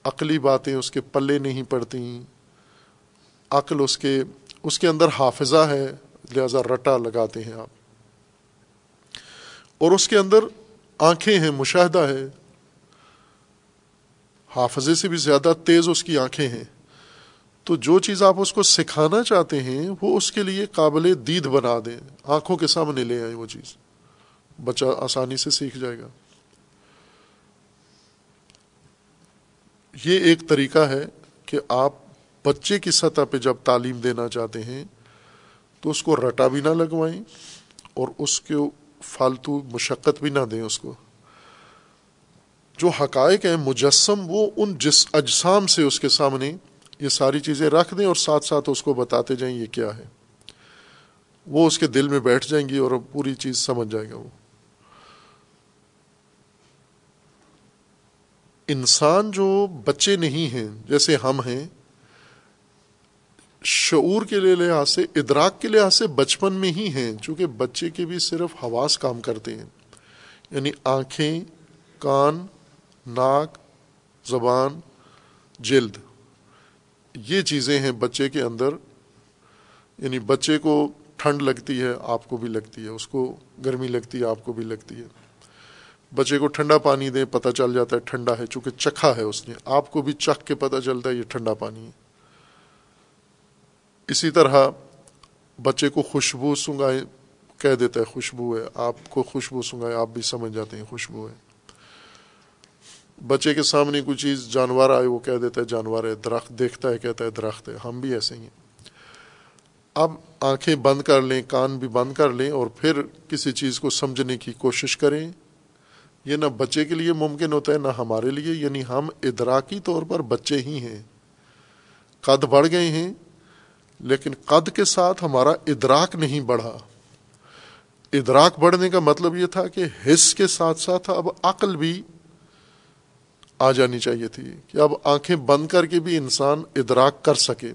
عقلی باتیں اس کے پلے نہیں پڑتی۔ عقل اس کے اس کے اندر حافظہ ہے، لہذا رٹا لگاتے ہیں آپ۔ اور اس کے اندر آنکھیں ہیں، مشاہدہ ہے۔ حافظے سے بھی زیادہ تیز اس کی آنکھیں ہیں۔ تو جو چیز آپ اس کو سکھانا چاہتے ہیں، وہ اس کے لیے قابل دید بنا دیں۔ آنکھوں کے سامنے لے آئیں وہ چیز۔ بچہ آسانی سے سیکھ جائے گا۔ یہ ایک طریقہ ہے کہ آپ بچے کی سطح پہ جب تعلیم دینا چاہتے ہیں، تو اس کو رٹا بھی نہ لگوائیں اور اس کے فالتو مشقت بھی نہ دیں اس کو۔ جو حقائق ہیں مجسم، وہ ان جس اجسام سے اس کے سامنے یہ ساری چیزیں رکھ دیں اور ساتھ ساتھ اس کو بتاتے جائیں یہ کیا ہے۔ وہ اس کے دل میں بیٹھ جائیں گی اور پوری چیز سمجھ جائے گا وہ۔ انسان جو بچے نہیں ہیں، جیسے ہم ہیں، شعور کے لحاظ سے، ادراک کے لحاظ سے بچپن میں ہی ہیں، چونکہ بچے کے بھی صرف حواس کام کرتے ہیں۔ یعنی آنکھیں، کان، ناک، زبان، جلد۔ یہ چیزیں ہیں بچے کے اندر۔ یعنی بچے کو ٹھنڈ لگتی ہے، آپ کو بھی لگتی ہے، اس کو گرمی لگتی ہے، آپ کو بھی لگتی ہے۔ بچے کو ٹھنڈا پانی دیں، پتہ چل جاتا ہے ٹھنڈا ہے، چونکہ چکھا ہے اس نے۔ آپ کو بھی چکھ کے پتہ چلتا ہے یہ ٹھنڈا پانی ہے۔ اسی طرح بچے کو خوشبو سنگائے، کہہ دیتا ہے خوشبو ہے۔ آپ کو خوشبو سنگائے، آپ بھی سمجھ جاتے ہیں خوشبو ہے۔ بچے کے سامنے کوئی چیز، جانور آئے، وہ کہہ دیتا ہے جانور ہے، درخت دیکھتا ہے، کہتا ہے درخت ہے۔ ہم بھی ایسے ہی ہیں۔ اب آنکھیں بند کر لیں، کان بھی بند کر لیں اور پھر کسی چیز کو سمجھنے کی کوشش کریں۔ یہ نہ بچے کے لیے ممکن ہوتا ہے، نہ ہمارے لیے یعنی ہم ادراکی طور پر بچے ہی ہیں۔ قد بڑھ گئے ہیں، لیکن قد کے ساتھ ہمارا ادراک نہیں بڑھا۔ ادراک بڑھنے کا مطلب یہ تھا کہ حص کے ساتھ ساتھ اب عقل بھی آ جانی چاہیے تھی، کہ اب آنکھیں بند کر کے بھی انسان ادراک کر سکے۔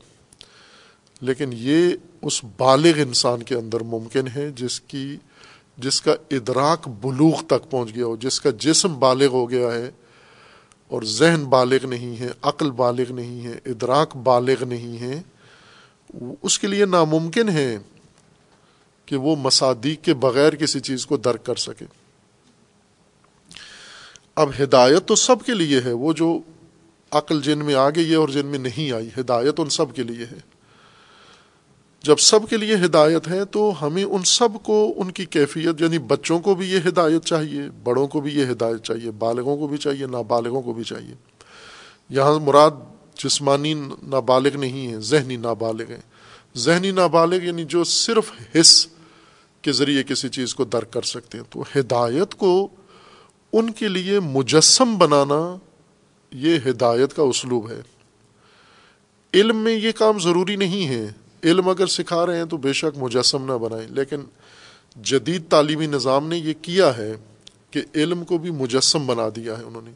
لیکن یہ اس بالغ انسان کے اندر ممکن ہے، جس کی جس کا ادراک بلوغ تک پہنچ گیا ہو، جس کا جسم بالغ ہو گیا ہے اور ذہن بالغ نہیں ہے، عقل بالغ نہیں ہے، ادراک بالغ نہیں ہے، اس کے لیے ناممکن ہے کہ وہ مصادیق کے بغیر کسی چیز کو درک کر سکے۔ اب ہدایت تو سب کے لیے ہے، وہ جو عقل جن میں آ گئی ہے اور جن میں نہیں آئی، ہدایت ان سب کے لیے ہے۔ جب سب کے لیے ہدایت ہے تو ہمیں ان سب کو ان کی کیفیت یعنی بچوں کو بھی یہ ہدایت چاہیے، بڑوں کو بھی یہ ہدایت چاہیے، بالغوں کو بھی چاہیے، نابالغوں کو بھی چاہیے۔ یہاں مراد جسمانی نابالغ نہیں ہے ذہنی نابالغ ہیں۔ ذہنی نابالغ یعنی جو صرف حص کے ذریعے کسی چیز کو درک کر سکتے ہیں۔ تو ہدایت کو ان کے لیے مجسم بنانا یہ ہدایت کا اسلوب ہے۔ علم میں یہ کام ضروری نہیں ہے۔ علم اگر سکھا رہے ہیں تو بے شک مجسم نہ بنائیں۔ لیکن جدید تعلیمی نظام نے یہ کیا ہے کہ علم کو بھی مجسم بنا دیا ہے انہوں نے۔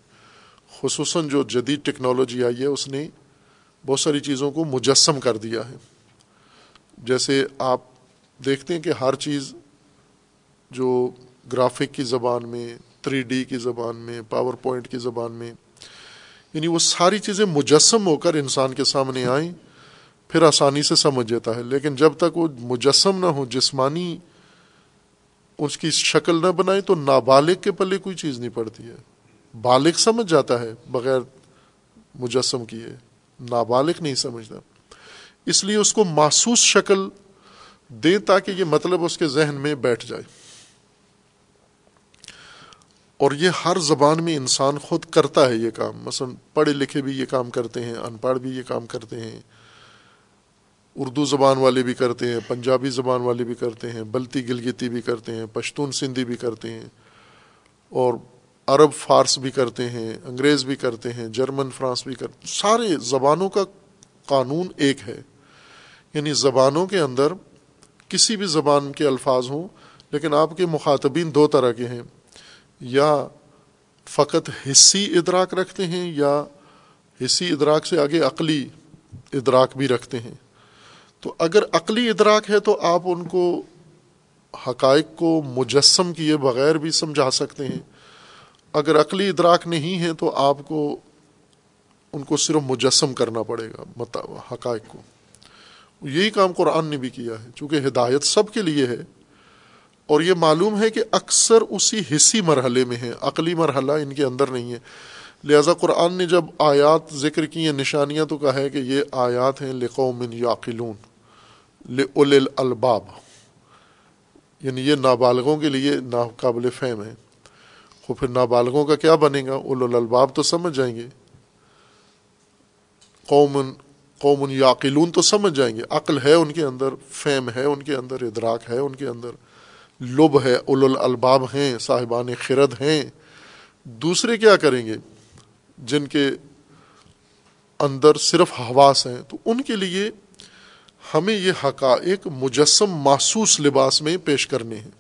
خصوصاً جو جدید ٹیکنالوجی آئی ہے، اس نے بہت ساری چیزوں کو مجسم کر دیا ہے۔ جیسے آپ دیکھتے ہیں کہ ہر چیز جو گرافک کی زبان میں، تھری ڈی کی زبان میں، پاور پوائنٹ کی زبان میں یعنی وہ ساری چیزیں مجسم ہو کر انسان کے سامنے آئیں۔ پھر آسانی سے سمجھ جاتا ہے، لیکن جب تک وہ مجسم نہ ہو، جسمانی اس کی شکل نہ بنائے، تو نابالغ کے پلے کوئی چیز نہیں پڑتی ہے۔ بالغ سمجھ جاتا ہے، بغیر مجسم کیے۔ نابالغ نہیں سمجھتا۔ اس لیے اس کو محسوس شکل دیں تاکہ یہ مطلب اس کے ذہن میں بیٹھ جائے۔ اور یہ ہر زبان میں انسان خود کرتا ہے یہ کام۔ مثلا پڑھے لکھے بھی یہ کام کرتے ہیں، ان پڑھ بھی یہ کام کرتے ہیں۔ اردو زبان والے بھی کرتے ہیں، پنجابی زبان والے بھی کرتے ہیں، بلتی گلگتی بھی کرتے ہیں، پشتون سندھی بھی کرتے ہیں، اور عرب، فارس بھی کرتے ہیں، انگریز بھی کرتے ہیں، جرمن، فرانس بھی کرتے سارے زبانوں کا قانون ایک ہے۔ یعنی زبانوں کے اندر کسی بھی زبان کے الفاظ ہوں، لیکن آپ کے مخاطبین دو طرح کے ہیں۔ یا فقط حصی ادراک رکھتے ہیں، یا حصی ادراک سے آگے عقلی ادراک بھی رکھتے ہیں۔ تو اگر عقلی ادراک ہے تو آپ ان کو حقائق کو مجسم کیے بغیر بھی سمجھا سکتے ہیں۔ اگر عقلی ادراک نہیں ہے تو آپ کو ان کو صرف مجسم کرنا پڑے گا حقائق کو۔ یہی کام قرآن نے بھی کیا ہے، چونکہ ہدایت سب کے لیے ہے۔ اور یہ معلوم ہے کہ اکثر اسی حصی مرحلے میں ہیں، عقلی مرحلہ ان کے اندر نہیں ہے۔ لہذا قرآن نے جب آیات ذکر کی ہیں، نشانیاں تو کہا ہے کہ یہ آیات ہیں لقوم یاقلون۔ لل الباب یعنی یہ نابالغوں کے لیے ناقابل فہم ہے۔ وہ پھر نابالغوں کا کیا بنے گا؟ اول الباب تو سمجھ جائیں گے۔ قوم قوم یاقلون تو سمجھ جائیں گے۔ عقل ہے ان کے اندر، فہم ہے ان کے اندر، ادراک ہے ان کے اندر۔ لب ہے اول الباب ہیں، صاحبان خرد ہیں۔ دوسرے کیا کریں گے؟ جن کے اندر صرف حواس ہیں، تو ان کے لیے ہمیں یہ حقائق مجسم محسوس لباس میں پیش کرنے ہیں۔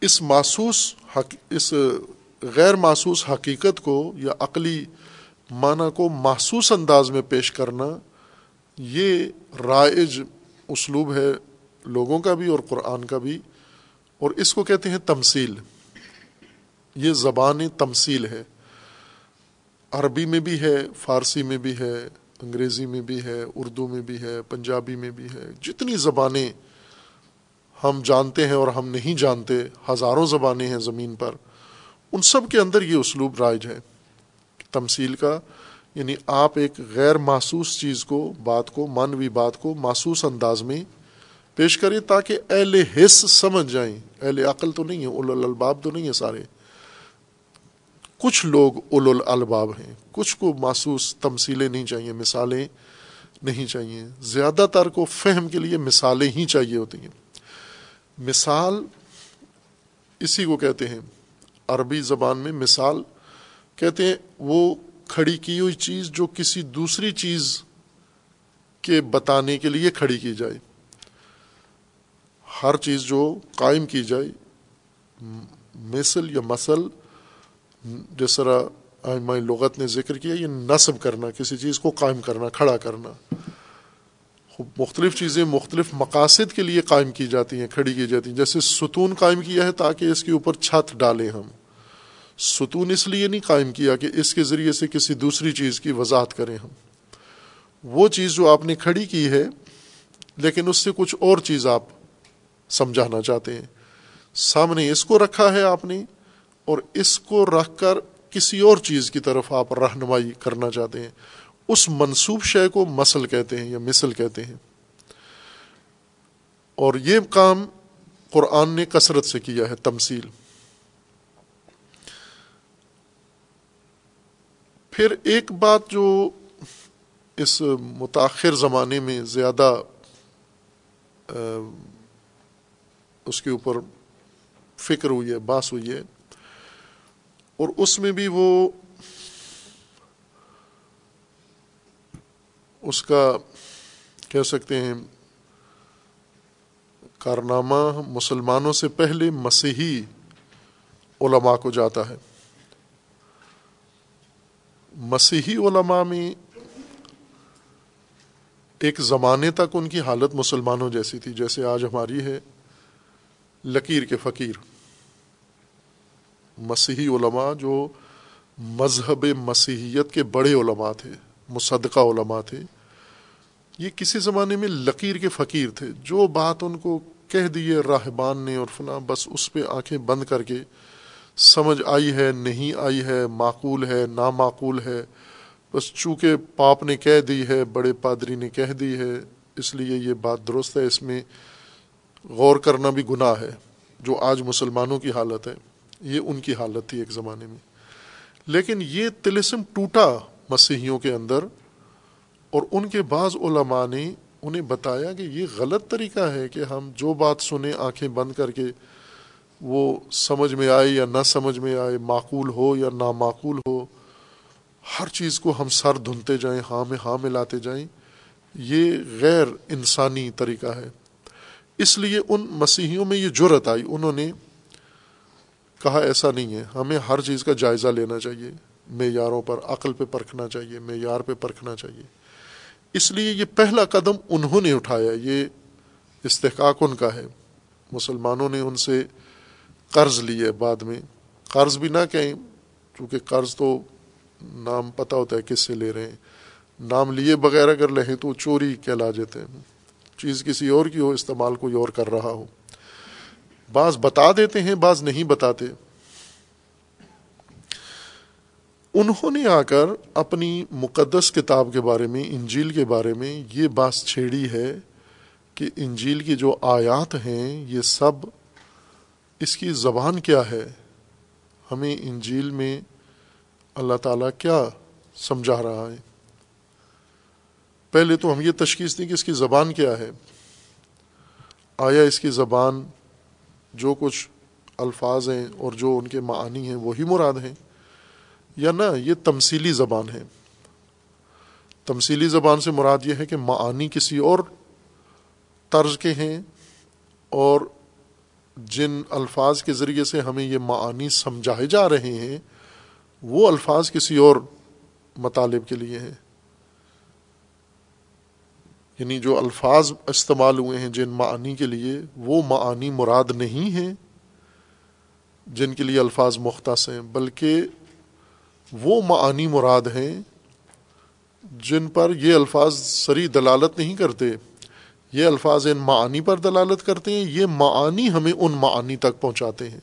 اس محسوس اس غیر محسوس حقیقت کو یا عقلی معنی کو محسوس انداز میں پیش کرنا یہ رائج اسلوب ہے لوگوں کا بھی اور قرآن کا بھی، اور اس کو کہتے ہیں تمثیل۔ یہ زبان تمثیل ہے۔ عربی میں بھی ہے، فارسی میں بھی ہے انگریزی میں بھی ہے، اردو میں بھی ہے، پنجابی میں بھی ہے، جتنی زبانیں ہم جانتے ہیں اور ہم نہیں جانتے، ہزاروں زبانیں ہیں زمین پر، ان سب کے اندر یہ اسلوب رائج ہے۔ تمثیل کا یعنی آپ ایک غیر محسوس چیز کو، بات کو مانوی بات کو محسوس انداز میں پیش کریں تاکہ اہل حص سمجھ جائیں۔ اہل عقل تو نہیں ہے اول الباب تو نہیں ہے سارے۔ کچھ لوگ اول الباب ہیں، کچھ کو محسوس تمثیلیں نہیں چاہیے، مثالیں نہیں چاہیے۔ زیادہ تر کو فہم کے لیے مثالیں ہی چاہیے ہوتی ہیں۔ مثال اسی کو کہتے ہیں۔ عربی زبان میں مثال کہتے ہیں، وہ کھڑی کی ہوئی چیز جو کسی دوسری چیز کے بتانے کے لیے کھڑی کی جائے۔ ہر چیز جو قائم کی جائے مثل یا مسل جس طرح آئمہ لغت نے ذکر کیا، یہ نصب کرنا، کسی چیز کو قائم کرنا، کھڑا کرنا۔ مختلف چیزیں، مختلف مقاصد کے لیے قائم کی جاتی ہیں، کھڑی کی جاتی ہیں۔ جیسے ستون قائم کیا ہے تاکہ اس کے اوپر چھت ڈالیں ہم۔ ستون اس لیے نہیں قائم کیا کہ اس کے ذریعے سے کسی دوسری چیز کی وضاحت کریں ہم۔ وہ چیز جو آپ نے کھڑی کی ہے، لیکن اس سے کچھ اور چیز آپ سمجھانا چاہتے ہیں۔ سامنے اس کو رکھا ہے آپ نے اور اس کو رکھ کر کسی اور چیز کی طرف آپ رہنمائی کرنا چاہتے ہیں۔ اس منصوب شے کو مسل کہتے ہیں یا مثل کہتے ہیں۔ اور یہ کام قرآن نے کثرت سے کیا ہے، تمثیل۔ پھر ایک بات جو اس متاخر زمانے میں زیادہ اس کے اوپر فکر ہوئی ہے، باس ہوئی ہے۔ اور اس میں بھی وہ اس کا کہہ سکتے ہیں کارنامہ مسلمانوں سے پہلے مسیحی علماء کو جاتا ہے۔ مسیحی علماء میں ایک زمانے تک ان کی حالت مسلمانوں جیسی تھی، جیسے آج ہماری ہے، لکیر کے فقیر۔ مسیحی علماء جو مذہب مسیحیت کے بڑے علماء تھے، مصدقہ علماء تھے، یہ کسی زمانے میں لکیر کے فقیر تھے۔ جو بات ان کو کہہ دیے راہبان نے اور فلاں، بس اس پہ آنکھیں بند کر کے سمجھ آئی ہے، نہیں آئی ہے، معقول ہے، نامعقول ہے۔ بس چونکہ پاپ نے کہہ دی ہے، بڑے پادری نے کہہ دی ہے، اس لیے یہ بات درست ہے۔ اس میں غور کرنا بھی گناہ ہے، جو آج مسلمانوں کی حالت ہے۔ یہ ان کی حالت تھی ایک زمانے میں۔ لیکن یہ تلسم ٹوٹا مسیحیوں کے اندر اور ان کے بعض علماء نے انہیں بتایا کہ یہ غلط طریقہ ہے کہ ہم جو بات سنیں، آنکھیں بند کر کے وہ سمجھ میں آئے یا نہ سمجھ میں آئے، معقول ہو یا نامعقول ہو، ہر چیز کو ہم سر دھنتے جائیں ہاں میں ہاں میں لاتے جائیں، یہ غیر انسانی طریقہ ہے۔ اس لیے ان مسیحیوں میں یہ جرت آئی۔ انہوں نے کہا ایسا نہیں ہے۔ ہمیں ہر چیز کا جائزہ لینا چاہیے۔ معیاروں پر عقل پہ پرکھنا چاہیے، معیار پہ پرکھنا چاہیے۔ اس لیے یہ پہلا قدم انہوں نے اٹھایا، یہ استحقاق ان کا ہے۔ مسلمانوں نے ان سے قرض لیے بعد میں۔ قرض بھی نہ کہیں، چونکہ قرض تو نام پتہ ہوتا ہے کس سے لے رہے ہیں۔ نام لیے بغیر اگر لہیں تو چوری کہلا جاتے ہیں۔ چیز کسی اور کی ہو، استعمال کوئی اور کر رہا ہو۔ بعض بتا دیتے ہیں، بعض نہیں بتاتے۔ انہوں نے آ کر اپنی مقدس کتاب کے بارے میں، انجیل کے بارے میں یہ بات چھیڑی ہے کہ انجیل کی جو آیات ہیں، یہ سب اس کی زبان کیا ہے؟ ہمیں انجیل میں اللہ تعالیٰ کیا سمجھا رہا ہے؟ پہلے تو ہم یہ تشخیص دیں کہ اس کی زبان کیا ہے۔ آیا اس کی زبان جو کچھ الفاظ ہیں اور جو ان کے معنی ہیں وہی مراد ہیں، یا نہ یہ تمثیلی زبان ہے تمثیلی زبان سے مراد یہ ہے کہ معانی کسی اور طرز کے ہیں اور جن الفاظ کے ذریعے سے ہمیں یہ معانی سمجھائے جا رہے ہیں، وہ الفاظ کسی اور مطالب کے لیے ہیں۔ یعنی جو الفاظ استعمال ہوئے ہیں جن معانی کے لیے، وہ معانی مراد نہیں ہیں جن کے لیے الفاظ مختص ہیں، بلکہ وہ معانی مراد ہیں جن پر یہ الفاظ سری دلالت نہیں کرتے۔ یہ الفاظ ان معانی پر دلالت کرتے ہیں، یہ معانی ہمیں ان معانی تک پہنچاتے ہیں۔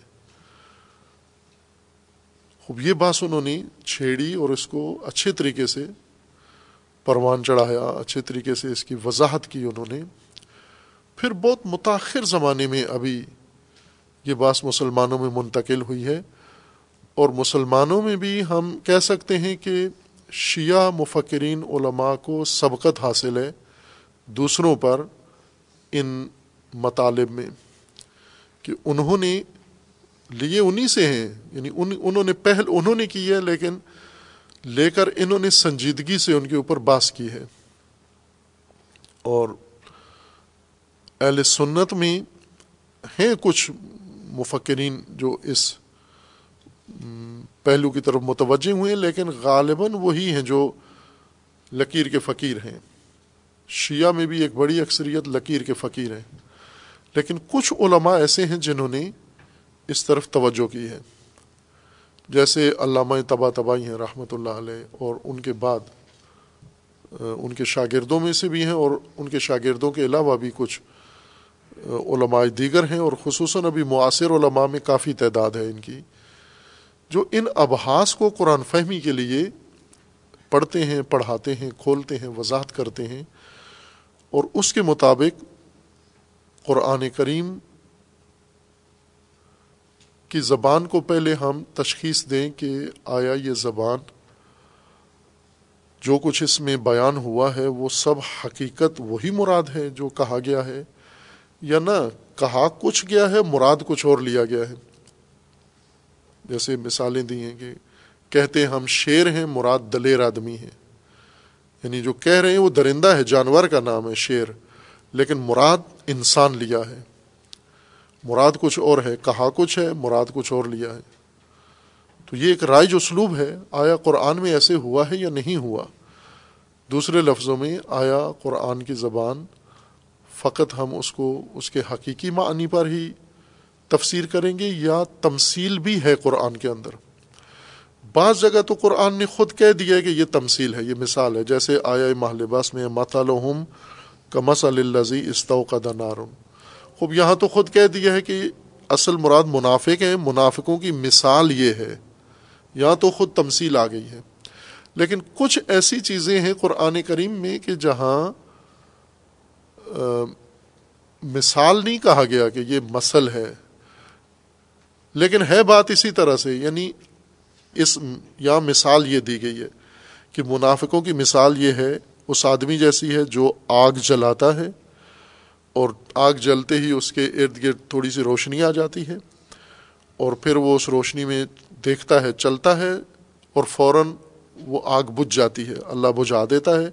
خوب، یہ بات انہوں نے چھیڑی اور اس کو اچھے طریقے سے پروان چڑھایا، اچھے طریقے سے اس کی وضاحت کی انہوں نے۔ پھر بہت متاخر زمانے میں ابھی یہ بات مسلمانوں میں منتقل ہوئی ہے۔ اور مسلمانوں میں بھی ہم کہہ سکتے ہیں کہ شیعہ مفکرین علماء کو سبقت حاصل ہے دوسروں پر ان مطالب میں کہ انہوں نے لیے انہی سے ہیں یعنی ان، انہوں نے پہل انہوں نے کی ہے، لیکن لے کر انہوں نے سنجیدگی سے ان کے اوپر باس کی ہے۔ اور اہل سنت میں ہیں کچھ مفکرین جو اس پہلو کی طرف متوجہ ہوئے، لیکن غالباً وہی ہیں جو لکیر کے فقیر ہیں۔ شیعہ میں بھی ایک بڑی اکثریت لکیر کے فقیر ہیں۔ لیکن کچھ علماء ایسے ہیں جنہوں نے اس طرف توجہ کی ہے۔ جیسے علامہ تبا تبائی ہیں رحمۃ اللہ علیہ، اور ان کے بعد ان کے شاگردوں میں سے بھی ہیں، اور ان کے شاگردوں کے علاوہ بھی کچھ علماء دیگر ہیں، اور خصوصاً ابھی معاصر علماء میں کافی تعداد ہے ان کی، جو ان ابحاس کو قرآن فہمی کے لیے پڑھتے ہیں، پڑھاتے ہیں، کھولتے ہیں، وضاحت کرتے ہیں، اور اس کے مطابق قرآن کریم کی زبان کو پہلے ہم تشخیص دیں کہ آیا یہ زبان جو کچھ اس میں بیان ہوا ہے، وہ سب حقیقت وہی مراد ہے جو کہا گیا ہے، یا نہ کہا کچھ گیا ہے، مراد کچھ اور لیا گیا ہے۔ جیسے مثالیں دی ہیں کہ کہتے ہم شیر ہیں، مراد دلیر آدمی ہے یعنی جو کہہ رہے ہیں، وہ درندہ ہے، جانور کا نام ہے شیر، لیکن مراد انسان لیا ہے۔ مراد کچھ اور ہے، کہا کچھ ہے، مراد کچھ اور لیا ہے۔ تو یہ ایک رائج اسلوب ہے، آیا قرآن میں ایسے ہوا ہے یا نہیں ہوا؟ دوسرے لفظوں میں، آیا قرآن کی زبان، فقط ہم اس کو، اس کے حقیقی معنی پر ہی تفسیر کریں گے یا تمثیل بھی ہے قرآن کے اندر؟ بعض جگہ تو قرآن نے خود کہہ دیا کہ یہ تمثیل ہے، یہ مثال ہے۔ جیسے آیا ماہ لباس میں ماتالحم کا مسل الزی استو کا دنارم خوب، یہاں تو خود کہہ دیا ہے کہ اصل مراد منافق ہیں، منافقوں کی مثال یہ ہے۔ یہاں تو خود تمثیل آ گئی ہے۔ لیکن کچھ ایسی چیزیں ہیں قرآن کریم میں کہ جہاں مثال نہیں کہا گیا کہ یہ مسل ہے۔ لیکن ہے بات اسی طرح سے یعنی اس یہاں مثال یہ دی گئی ہے کہ منافقوں کی مثال یہ ہے، اس آدمی جیسی ہے جو آگ جلاتا ہے۔ اور آگ جلتے ہی اس کے ارد گرد تھوڑی سی روشنی آ جاتی ہے اور پھر وہ اس روشنی میں دیکھتا ہے، چلتا ہے اور فوراً وہ آگ بجھ جاتی ہے، اللہ بجھا دیتا ہے،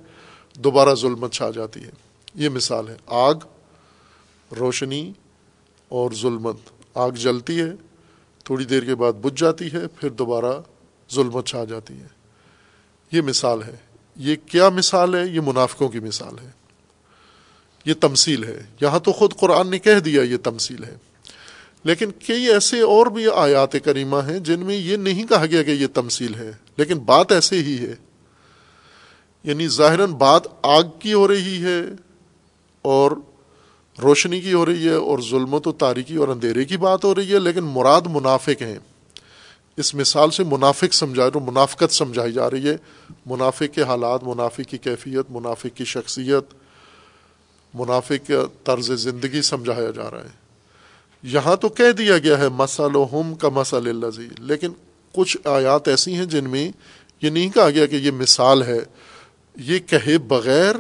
دوبارہ ظلمت چھا جاتی ہے۔ یہ مثال ہے، آگ، روشنی اور ظلمت۔ آگ جلتی ہے، تھوڑی دیر کے بعد بجھ جاتی ہے، پھر دوبارہ ظلمت چھا جاتی ہے۔ یہ مثال ہے۔ یہ کیا مثال ہے؟ یہ منافقوں کی مثال ہے۔ یہ تمثیل ہے۔ یہاں تو خود قرآن نے کہہ دیا یہ تمثیل ہے۔ لیکن کئی ایسے اور بھی آیات کریمہ ہیں جن میں یہ نہیں کہا گیا کہ یہ تمثیل ہے، لیکن بات ایسے ہی ہے۔ یعنی ظاہراً بات آگ کی ہو رہی ہے اور روشنی کی ہو رہی ہے اور ظلمت و تاریکی اور اندھیرے کی بات ہو رہی ہے، لیکن مراد منافق ہیں۔ اس مثال سے منافق سمجھا منافقت سمجھائی جا رہی ہے۔ منافق کے حالات، منافق کی کیفیت، منافق کی شخصیت منافق طرز زندگی سمجھایا جا رہا ہے۔ یہاں تو کہہ دیا گیا ہے مسل و ہم کا مسل الزی لیکن کچھ آیات ایسی ہیں جن میں یہ نہیں کہا گیا کہ یہ مثال ہے۔ یہ کہے بغیر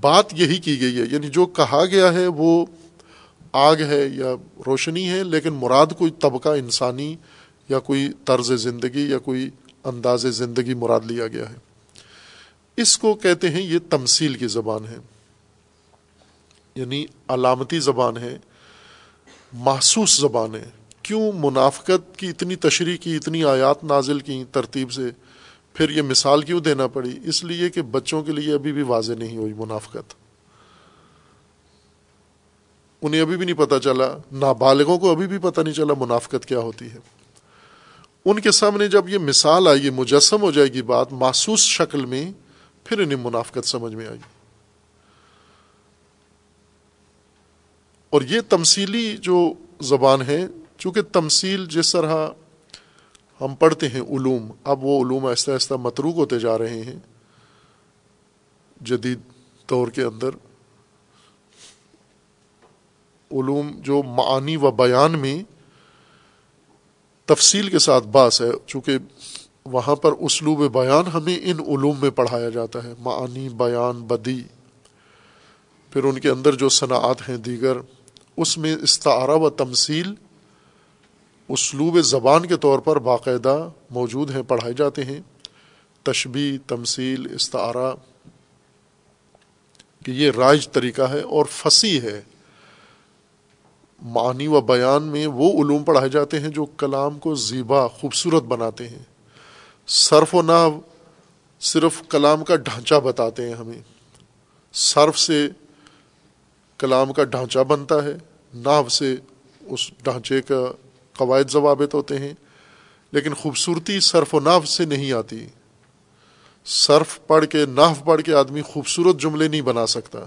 بات یہی کی گئی ہے۔ یعنی جو کہا گیا ہے وہ آگ ہے یا روشنی ہے، لیکن مراد کوئی طبقہ انسانی یا کوئی طرز زندگی یا کوئی انداز زندگی مراد لیا گیا ہے۔ اس کو کہتے ہیں یہ تمثیل کی زبان ہے۔ یعنی علامتی زبان ہے، محسوس زبان ہے۔ کیوں منافقت کی اتنی تشریح کی، اتنی آیات نازل کی ترتیب سے؟ پھر یہ مثال کیوں دینا پڑی؟ اس لیے کہ بچوں کے لیے ابھی بھی واضح نہیں ہوئی منافقت۔ انہیں ابھی بھی نہیں پتہ چلا، نابالغوں کو ابھی بھی پتہ نہیں چلا منافقت کیا ہوتی ہے۔ ان کے سامنے جب یہ مثال آئی مجسم ہو جائے گی بات، محسوس شکل میں پھر انہیں منافقت سمجھ میں آئی۔ اور یہ تمثیلی جو زبان ہے، چونکہ تمثیل جس طرح ہم پڑھتے ہیں علوم، اب وہ علوم آہستہ آہستہ متروک ہوتے جا رہے ہیں، جدید دور کے اندر علوم جو معانی و بیان میں تفصیل کے ساتھ باس ہے، چونکہ وہاں پر اسلوب بیان ہمیں ان علوم میں پڑھایا جاتا ہے، معانی، بیان، بدی، پھر ان کے اندر جو صنعت ہیں، دیگر اس میں استعارہ و تمثیل اسلوب زبان کے طور پر باقاعدہ موجود ہیں، پڑھائے جاتے ہیں۔ تشبی تمثیل، استعارہ، کہ یہ رائج طریقہ ہے اور فصیح ہے۔ معنی و بیان میں وہ علوم پڑھائے جاتے ہیں جو کلام کو زیبا، خوبصورت بناتے ہیں۔ صرف و ناو صرف کلام کا ڈھانچہ بتاتے ہیں ہمیں۔ صرف سے کلام کا ڈھانچہ بنتا ہے، ناو سے اس ڈھانچے کا قواعد ضوابط ہوتے ہیں، لیکن خوبصورتی صرف و ناف سے نہیں آتی۔ صرف پڑھ کے ناف پڑھ کے آدمی خوبصورت جملے نہیں بنا سکتا۔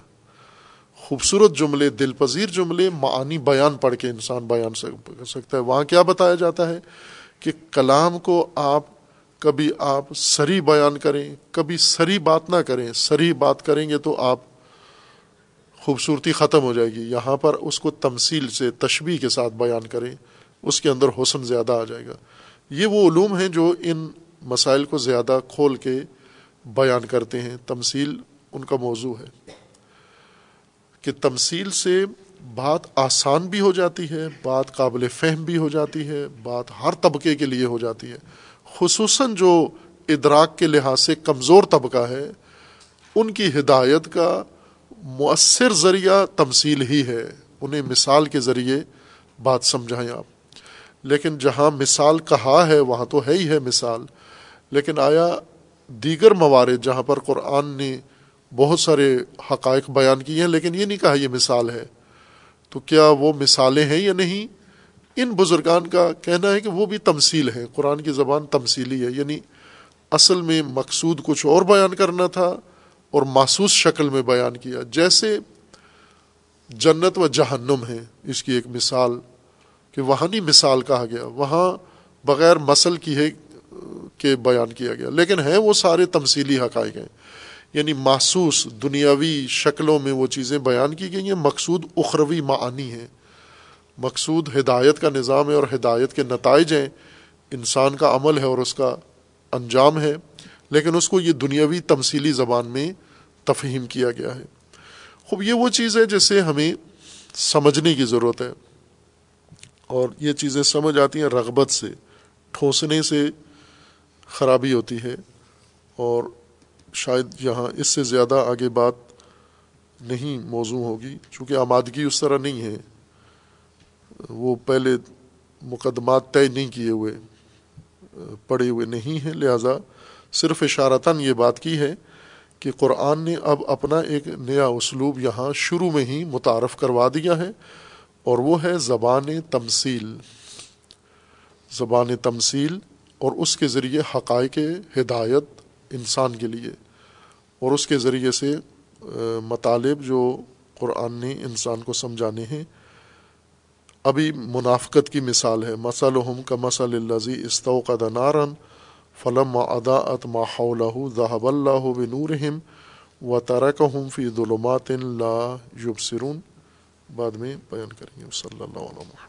خوبصورت جملے دل پذیر جملے، معانی بیان پڑھ کے انسان بیان کر سکتا ہے۔ وہاں کیا بتایا جاتا ہے؟ کہ کلام کو آپ کبھی آپ سری بیان کریں، کبھی سری بات نہ کریں۔ سری بات کریں گے تو آپ خوبصورتی ختم ہو جائے گی۔ یہاں پر اس کو تمثیل سے، تشبیح کے ساتھ بیان کریں، اس کے اندر حسن زیادہ آ جائے گا۔ یہ وہ علوم ہیں جو ان مسائل کو زیادہ کھول کے بیان کرتے ہیں۔ تمثیل ان کا موضوع ہے کہ تمثیل سے بات آسان بھی ہو جاتی ہے، بات قابل فہم بھی ہو جاتی ہے، بات ہر طبقے کے لیے ہو جاتی ہے۔ خصوصاً جو ادراک کے لحاظ سے کمزور طبقہ ہے، ان کی ہدایت کا مؤثر ذریعہ تمثیل ہی ہے۔ انہیں مثال کے ذریعے بات سمجھائیں آپ۔ لیکن جہاں مثال کہا ہے، وہاں تو ہے ہی ہے مثال۔ لیکن آیا دیگر موارد جہاں پر قرآن نے بہت سارے حقائق بیان کیے ہیں، لیکن یہ نہیں کہا یہ مثال ہے۔ تو کیا وہ مثالیں ہیں یا نہیں؟ ان بزرگان کا کہنا ہے کہ وہ بھی تمثیل ہے قرآن کی زبان تمثیلی ہے یعنی اصل میں مقصود کچھ اور بیان کرنا تھا۔ اور محسوس شکل میں بیان کیا۔ جیسے جنت و جہنم ہے، اس کی ایک مثال کہ وہاں نہیں مثال کہا گیا۔ وہاں بغیر مسل کی ہے کہ بیان کیا گیا۔ لیکن ہیں وہ سارے تمثیلی حقائق ہیں۔ یعنی محسوس دنیاوی شکلوں میں وہ چیزیں بیان کی گئی ہیں۔ مقصود اخروی معانی ہیں۔ مقصود ہدایت کا نظام ہے اور ہدایت کے نتائج ہیں۔ انسان کا عمل ہے اور اس کا انجام ہے۔ لیکن اس کو یہ دنیاوی تمثیلی زبان میں تفہیم کیا گیا ہے۔ خوب، یہ وہ چیز ہے جسے ہمیں سمجھنے کی ضرورت ہے۔ اور یہ چیزیں سمجھ آتی ہیں رغبت سے ٹھونسنے سے خرابی ہوتی ہے۔ اور شاید یہاں اس سے زیادہ آگے بات نہیں موضوع ہوگی، چونکہ آمادگی اس طرح نہیں ہے۔ وہ پہلے مقدمات طے نہیں کیے ہوئے پڑے ہوئے نہیں ہیں، لہٰذا صرف اشارتاً یہ بات کی ہے۔ کہ قرآن نے اب اپنا ایک نیا اسلوب یہاں شروع میں ہی متعارف کروا دیا ہے، اور وہ ہے زبان تمثیل۔ زبان تمثیل اور اس کے ذریعے حقائق ہدایت انسان کے لیے، اور اس کے ذریعے سے مطالب جو قرآن نے انسان کو سمجھانے ہیں۔ ابھی منافقت کی مثال ہے مسل کا مسل الزی استو کا دنارن فلم ادا ات ماحول ذہب اللہ بنورہم و ترک ہم فی ظلمات لا یبصرون بعد میں بیان کریں گے، صلی اللہ علیہ وسلم.